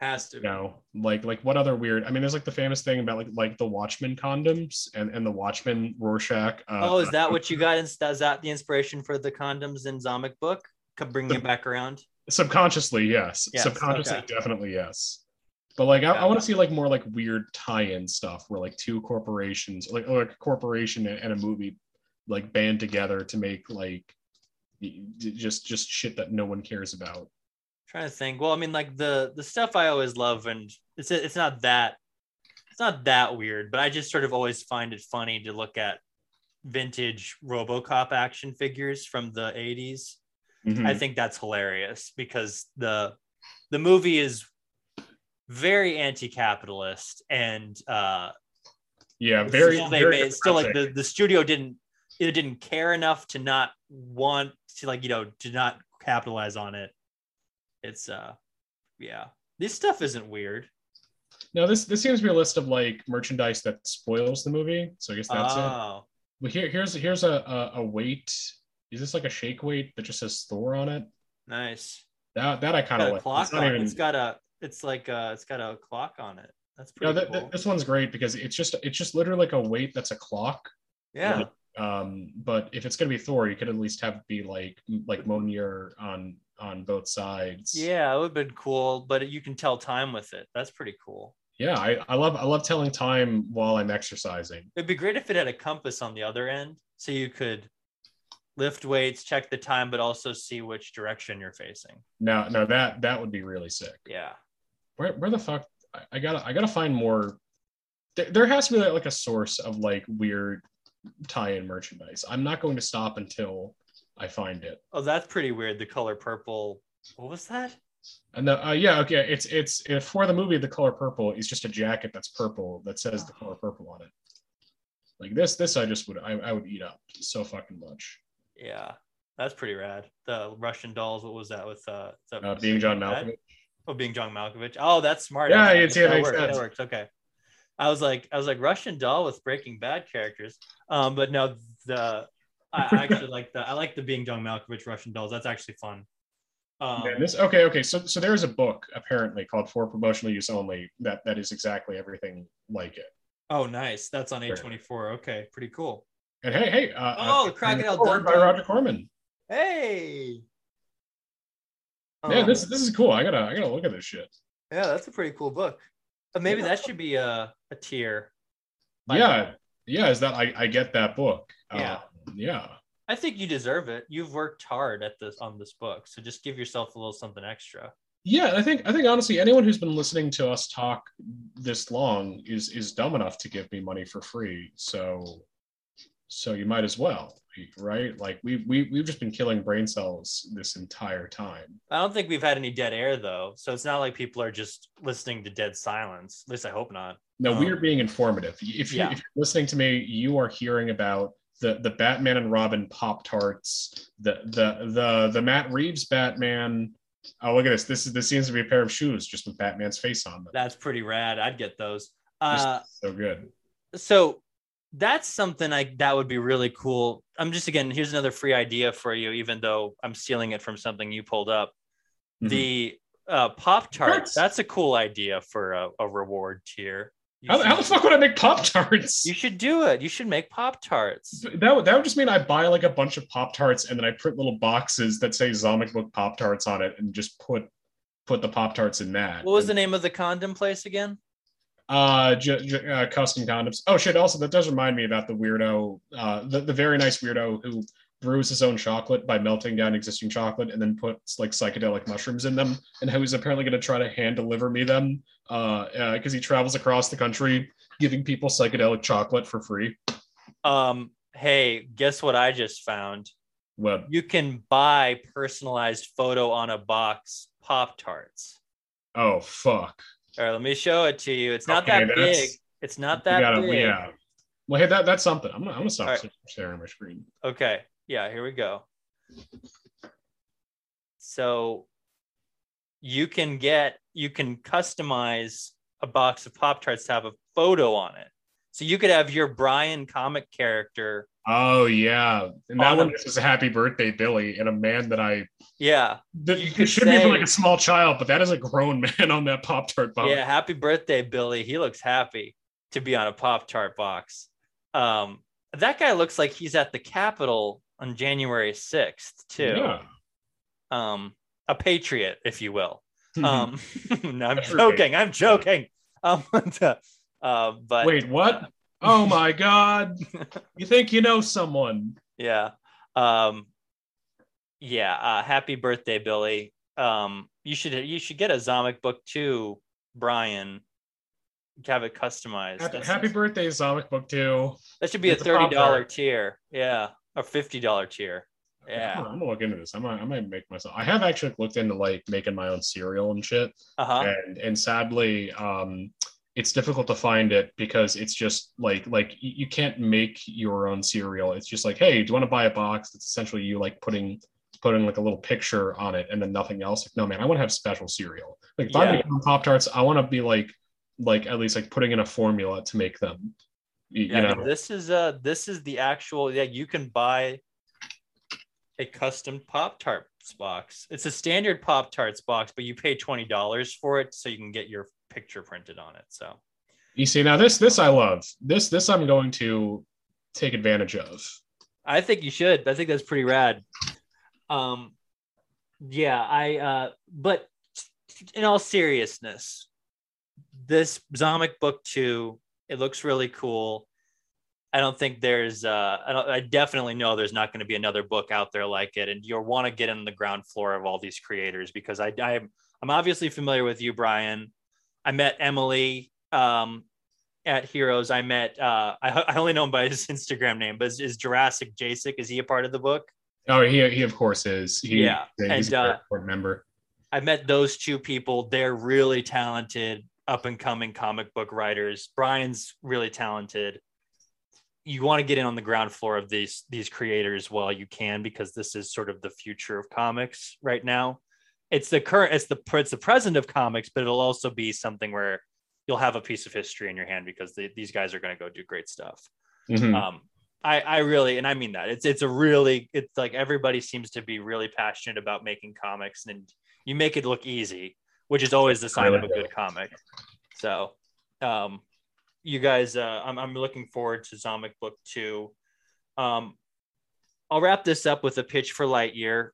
has to.
You know, like like what other weird? I mean, there's like the famous thing about like like the Watchmen condoms and and the Watchmen Rorschach. Uh,
Oh, is that what you got? Is that the inspiration for the condoms in Zomic book? Bringing it back around.
subconsciously? Yes,
Yes,
subconsciously,
okay.
definitely yes. But like, I, I want to see like more like weird tie-in stuff where like two corporations, like like a corporation and a movie, like band together to make like just just shit that no one cares about.
trying to think. Well, I mean, like the the stuff I always love, and it's it's not that it's not that weird, but I just sort of always find it funny to look at vintage RoboCop action figures from the 80s.
Mhm.
I think that's hilarious because the the movie is very anti-capitalist and uh
yeah, very.
still they
very
made, still like the, the studio didn't it didn't care enough to not want to like you know to not capitalize on it it's uh yeah this stuff isn't weird
No, this this seems to be a list of like merchandise that spoils the movie. So I guess that's it.
oh
Well, here here's here's a, a a weight. Is this like a shake weight that just says Thor on it?
nice
That that I kind of like.
clock
It's
on
even-
it's got a it's like uh it's got a clock on it that's pretty
th- th-
cool.
this one's great because it's just it's just literally like a weight that's a clock.
yeah
Like, um, but if it's gonna be Thor, you could at least have it be like like Mjolnir on on both sides.
yeah it would have been cool but you can tell time with it that's pretty cool
Yeah, I, I love I love telling time while I'm exercising.
It'd be great if it had a compass on the other end, so you could lift weights, check the time, but also see which direction you're facing.
No, no, that that would be really sick.
Yeah.
Where where the fuck I, I gotta I gotta find more. There, there has to be like a source of like weird tie-in merchandise. I'm not going to stop until I find it.
Oh, that's pretty weird. The color purple. What was that?
And the, uh, yeah, okay, it's it's if for the movie the color purple is just a jacket that's purple that says the color purple on it. Like this, this I just would I, I would eat up so fucking much.
Yeah, that's pretty rad. The Russian dolls. What was that with? Uh, that
Uh, being John Malkovich.
Oh, being John Malkovich. Oh, that's smart.
Yeah,
actually.
it's- yeah,
that works. That works. Okay. I was like, I was like Russian doll with Breaking Bad characters. Um, but no, the I actually like the I like the being John Malkovich Russian dolls. That's actually fun. Um,
Man, this okay, okay. So so there's a book apparently called For Promotional Use Only that that is exactly everything like it.
Oh, nice. That's on A24. Okay, pretty cool.
And hey, hey, uh,
Oh,
uh,
Crocodile
by Roger Corman.
Hey.
Man,
Um,
this this is cool. I gotta I gotta look at this shit.
yeah, that's a pretty cool book. Uh, maybe that should be a, a tier.
Yeah,
now.
yeah. Is that I I get that book?
Yeah.
Uh, yeah.
I think you deserve it. You've worked hard at this on this book, so just give yourself a little something extra.
Yeah, I think I think honestly, anyone who's been listening to us talk this long is is dumb enough to give me money for free. So, so you might as well, right? Like we we we've just been killing brain cells this entire time.
I don't think we've had any dead air though, so it's not like people are just listening to dead silence. At least I hope not.
No,
Um,
we are being informative. If you
yeah.
if you're listening to me, you are hearing about the the Batman and Robin Pop Tarts, the the the the Matt Reeves Batman. Oh, look at this! This is this seems to be a pair of shoes just with Batman's face on them.
That's pretty rad. I'd get those. Uh,
so good.
so that's something I that would be really cool. I'm just again here's another free idea for you, even though I'm stealing it from something you pulled up.
Mhm.
The uh, Pop
Tarts.
That's a cool idea for a, a reward tier.
How, how the fuck would I make Pop Tarts?
You should do it. You should make Pop Tarts.
That would that would just mean I buy like a bunch of Pop Tarts and then I print little boxes that say Zomic Book Pop Tarts on it and just put put the Pop Tarts in that.
What was the name of the condom place again?
Uh, j- j- uh custom condoms? Oh shit! Also, that does remind me about the weirdo, uh, the the very nice weirdo who brews his own chocolate by melting down existing chocolate and then puts like psychedelic mushrooms in them, and how he's apparently going to try to hand deliver me them, uh, because he travels across the country giving people psychedelic chocolate for free.
Um, hey, guess what I just found?
Well,
You can buy personalized photo on a box Pop Tarts.
oh fuck.
All right, let me show it to you. It's not
Okay,
that big. It's not that
gotta-
big.
yeah. Well, hey, that that's something. I'm gonna, I'm gonna stop
right.
staring at my screen.
Okay. Yeah, here we go. So you can get you can customize a box of Pop Tarts to have a photo on it. So you could have your Brian comic character.
Oh yeah, and that
On
one is a happy birthday, Billy, and a man that I
Yeah,
that
You
it should be for like a small child, but that is a grown man on that Pop Tart box.
yeah. Happy birthday, Billy. He looks happy to be on a Pop Tart box. Um, that guy looks like he's at the Capitol on January sixth too.
Yeah.
Um, a patriot, if you will. Um, no, I'm joking. I'm joking. Um, uh, but
Wait, what? Oh my God! You think you know someone?
yeah, um, yeah. Uh, happy birthday, Billy. Um, you should you should get a Zomic book too, Brian. Have it customized.
Happy, happy birthday, Zomic Book two
That should be a
It's a
thirty dollar
Pop-Tart.
tier. Yeah, a fifty dollar tier. Yeah.
I'm gonna look into this. I might, I might make myself. I have actually looked into like making my own cereal and shit,
Uh huh.
and and sadly, um, it's difficult to find it because it's just like like you can't make your own cereal. It's just like, hey, do you want to buy a box? It's essentially you like putting putting like a little picture on it and then nothing else. Like, no man, I want to have special cereal. Like if
Yeah.
I'm making Pop Tarts, I want to be like like at least like putting in a formula to make them. You,
Yeah,
you know,
this is uh this is the actual yeah, you can buy a custom Pop Tarts box. It's a standard Pop Tarts box, but you pay twenty dollars for it so you can get your picture printed on it. So
You see now this this I love. This this I'm going to take advantage of.
I think you should. I think that's pretty rad. Um yeah, I uh but in all seriousness, this Zomic book 2, it looks really cool. I don't think there's uh I, don't, I definitely know there's not going to be another book out there like it and you'll want to get in the ground floor of all these creators because I I'm I'm obviously familiar with you Brian. I met Emily um at Heroes. I met uh I, I only know him by his Instagram name, but is, is Jurassic Jacek is he a part of the book?
Oh, he he of course is. He,
Yeah,
he's
and,
a
uh,
very member.
I met those two people. They're really talented, up and coming comic book writers. Brian's really talented. You want to get in on the ground floor of these these creators while you can because this is sort of the future of comics right now. It's the current, it's the it's the present of comics, but it'll also be something where you'll have a piece of history in your hand because they, these guys are going to go do great stuff.
Mhm.
Um, I, I really, and I mean that it's, it's a really, it's like everybody seems to be really passionate about making comics and you make it look easy, which is always the sign of a good comic. So, um, you guys, uh, I'm, I'm looking forward to Zomic book two. Um, I'll wrap this up with a pitch for Lightyear.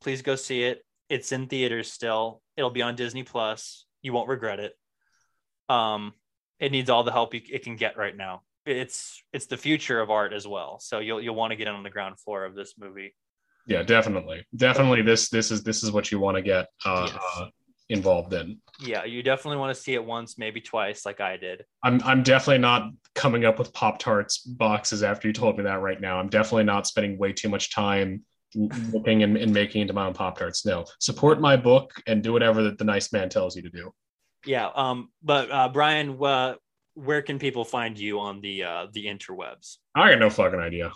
Please go see it. It's in theaters still. It'll be on Disney Plus. You won't regret it. Um, it needs all the help you- it can get right now. It's it's the future of art as well. So you'll you'll want to get in on the ground floor of this movie.
Yeah, definitely, definitely. This this is this is what you want to get uh,
Yes.
uh, involved in.
Yeah, you definitely want to see it once, maybe twice, like I did.
I'm I'm definitely not coming up with Pop Tarts boxes after you told me that right now. I'm definitely not spending way too much time looking and, and making into my own Pop Tarts. No, support my book and do whatever that the nice man tells you to do.
Yeah. Um. But uh, Brian, uh, where can people find you on the uh, the interwebs?
I got no fucking idea.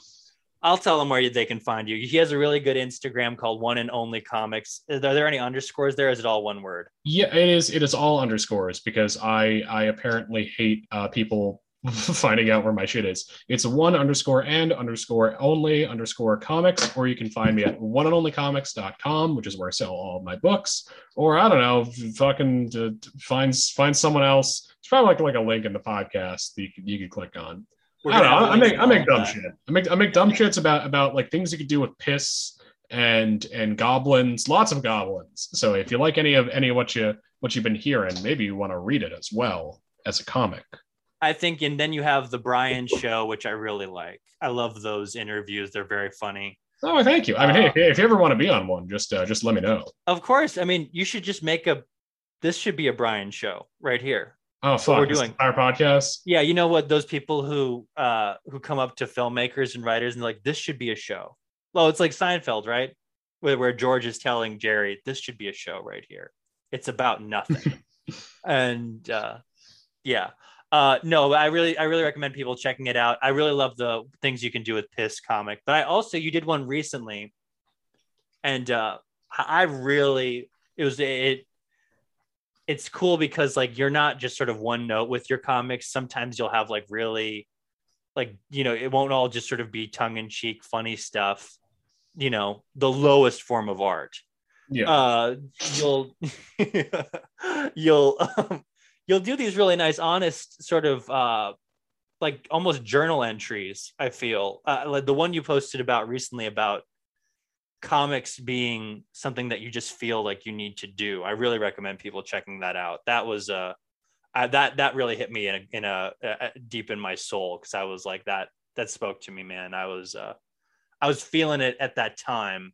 I'll tell them where they can find you. He has a really good Instagram called One and Only Comics. Are there any underscores there? Is it all one word?
Yeah, it is. It is all underscores because I I apparently hate uh, people finding out where my shit is. It's one underscore and underscore only underscore comics, or you can find me at oneandonlycomics.com, which is where I sell all my books. Or I don't know, fucking uh, find find someone else. It's probably like like a link in the podcast that you could, you could click on.
We're
I don't know. I make I make dumb
that.
shit. I make I make dumb shits about about like things you could do with piss and and goblins, lots of goblins. So if you like any of any of what you what you've been hearing, maybe you want to read it as well as a comic.
I think, and then you have the Brian show, which I really like. I love those interviews; they're very funny.
Oh, thank you. I mean,
Uh,
hey, if, if you ever want to be on one, just uh, just let me know.
Of course, I mean, you should just make a. This should be a Brian show right here.
Oh, fuck.
we're doing.
our podcast.
Yeah, you know what? Those people who uh who come up to filmmakers and writers and like, this should be a show. Well, it's like Seinfeld, right? Where, where George is telling Jerry, this should be a show right here. It's about nothing. and uh yeah. Uh, no, I really, I really recommend people checking it out. I really love the things you can do with Piss comic, but I also you did one recently, and uh, I really it was it. It's cool because like you're not just sort of one note with your comics. Sometimes you'll have like really, like you know, it won't all just sort of be tongue in cheek, funny stuff. You know, the lowest form of art.
Yeah.
Uh, you'll you'll um, you'll do these really nice, honest sort of uh, like almost journal entries. I feel uh, like the one you posted about recently about comics being something that you just feel like you need to do. I really recommend people checking that out. That was uh, that that really hit me in a, in a, a deep in my soul because I was like that that spoke to me, man. I was uh, I was feeling it at that time.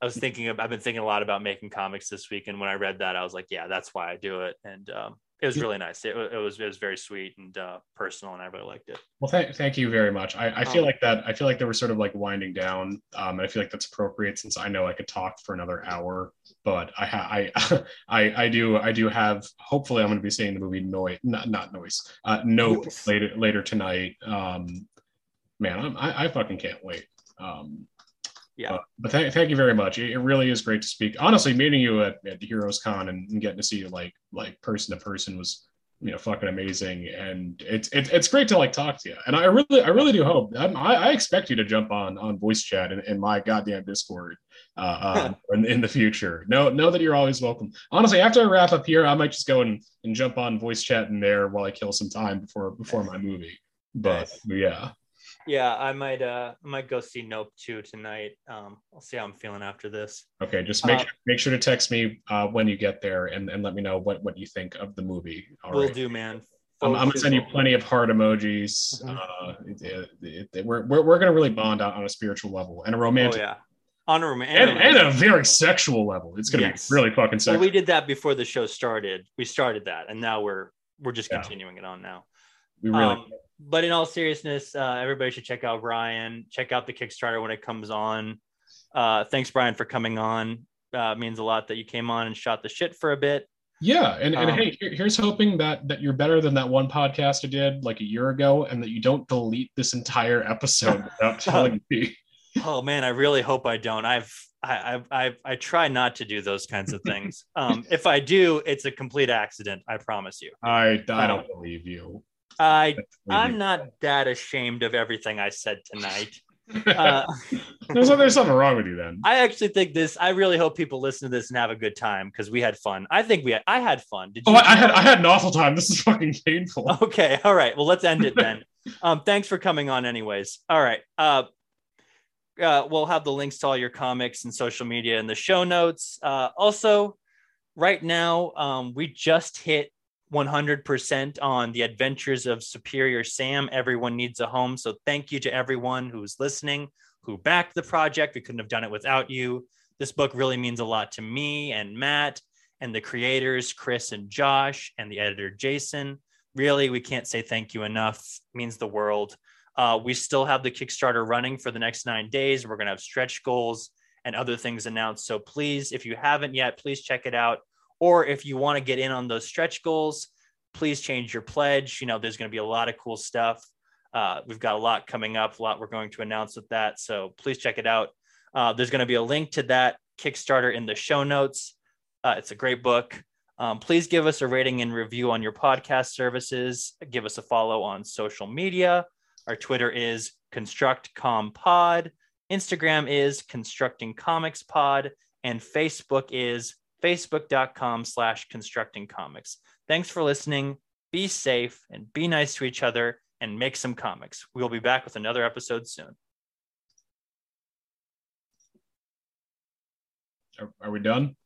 I was thinking of, I've been thinking a lot about making comics this week. And when I read that, I was like, yeah, that's why I do it. And um, it was really nice. It, it, was, it was very sweet and uh, personal and I really liked it.
Well, thank, thank you very much. I, I feel um, like that, I feel like they were sort of like winding down. Um, and I feel like that's appropriate since I know I could talk for another hour, but I, ha- I, I, I do, I do have, hopefully I'm going to be seeing the movie Noise, not, not Noise, uh, Nope later, later tonight. Um, man, I'm, I, I fucking can't wait. Um,
yeah. Uh,
but th- thank you very much. It, it, really is great to speak. Honestly, meeting you at, at Heroes Con and, and, getting to see you like like person to person was you know fucking amazing, and it's it, it's great to like talk to you. And I really I really do hope I, I expect you to jump on on voice chat in, in my goddamn Discord uh, um, in, in, the future. Know know that you're always welcome. Honestly, after I wrap up here, I might just go and, and jump on voice chat in there while I kill some time before before my movie. But yeah.
Yeah, I might uh I might go see Nope 2 tonight. Um I'll see how I'm feeling after this.
Okay, just make uh, make sure to text me uh when you get there and, and let me know what what you think of the movie.
All will right. do, man.
I'm, I'm, gonna send you plenty of heart emojis. Mm-hmm. Uh, it, it, it, we're, we're, we're gonna really bond out on a spiritual level and a romantic.
Oh, yeah, on a romantic
and, and, a very sexual level. It's gonna yes. be really fucking sexual.
Well, we did that before the show started. We started that, and now we're we're just yeah. continuing it on now.
We really. Um,
but in all seriousness, uh, everybody should check out Brian. Check out the Kickstarter when it comes on. Uh, thanks, Brian, for coming on. Uh, means a lot that you came on and shot the shit for a bit.
Yeah, and, and um, hey, here's hoping that that you're better than that one podcast I did like a year ago, and that you don't delete this entire episode without telling me.
Oh man, I really hope I don't. I've I I I, I try not to do those kinds of things. um, if I do, it's a complete accident. I promise you.
I I don't um, believe you.
I I'm not that ashamed of everything I said tonight. Uh,
there's, there's something wrong with you then.
I actually think this. I really hope people listen to this and have a good time because we had fun. I think we. Had, I had fun.
Did you? Oh, I had. I had an awful time. This is fucking painful.
Okay. All right. Well, let's end it then. um, thanks for coming on, anyways. All right. Uh, uh, we'll have the links to all your comics and social media in the show notes. Uh, also, right now, um, we just hit 100% on the adventures of Superior Sam. Everyone needs a home. So thank you to everyone who's listening, who backed the project. We couldn't have done it without you. This book really means a lot to me and Matt and the creators, Chris and Josh, and the editor, Jason. Really, we can't say thank you enough. It means the world. Uh, we still have the Kickstarter running for the next nine days. We're going to have stretch goals and other things announced. So please, if you haven't yet, please check it out. Or if you want to get in on those stretch goals, please change your pledge. You know, there's going to be a lot of cool stuff. Uh, we've got a lot coming up, a lot we're going to announce with that. So please check it out. Uh, there's going to be a link to that Kickstarter in the show notes. Uh, it's a great book. Um, please give us a rating and review on your podcast services. Give us a follow on social media. Our Twitter is ConstructComPod. Instagram is Constructing Comics Pod, and Facebook is facebook.com slash constructing comics. Thanks for listening. Be safe and be nice to each other and make some comics. We will be back with another episode soon.
Are, are we done?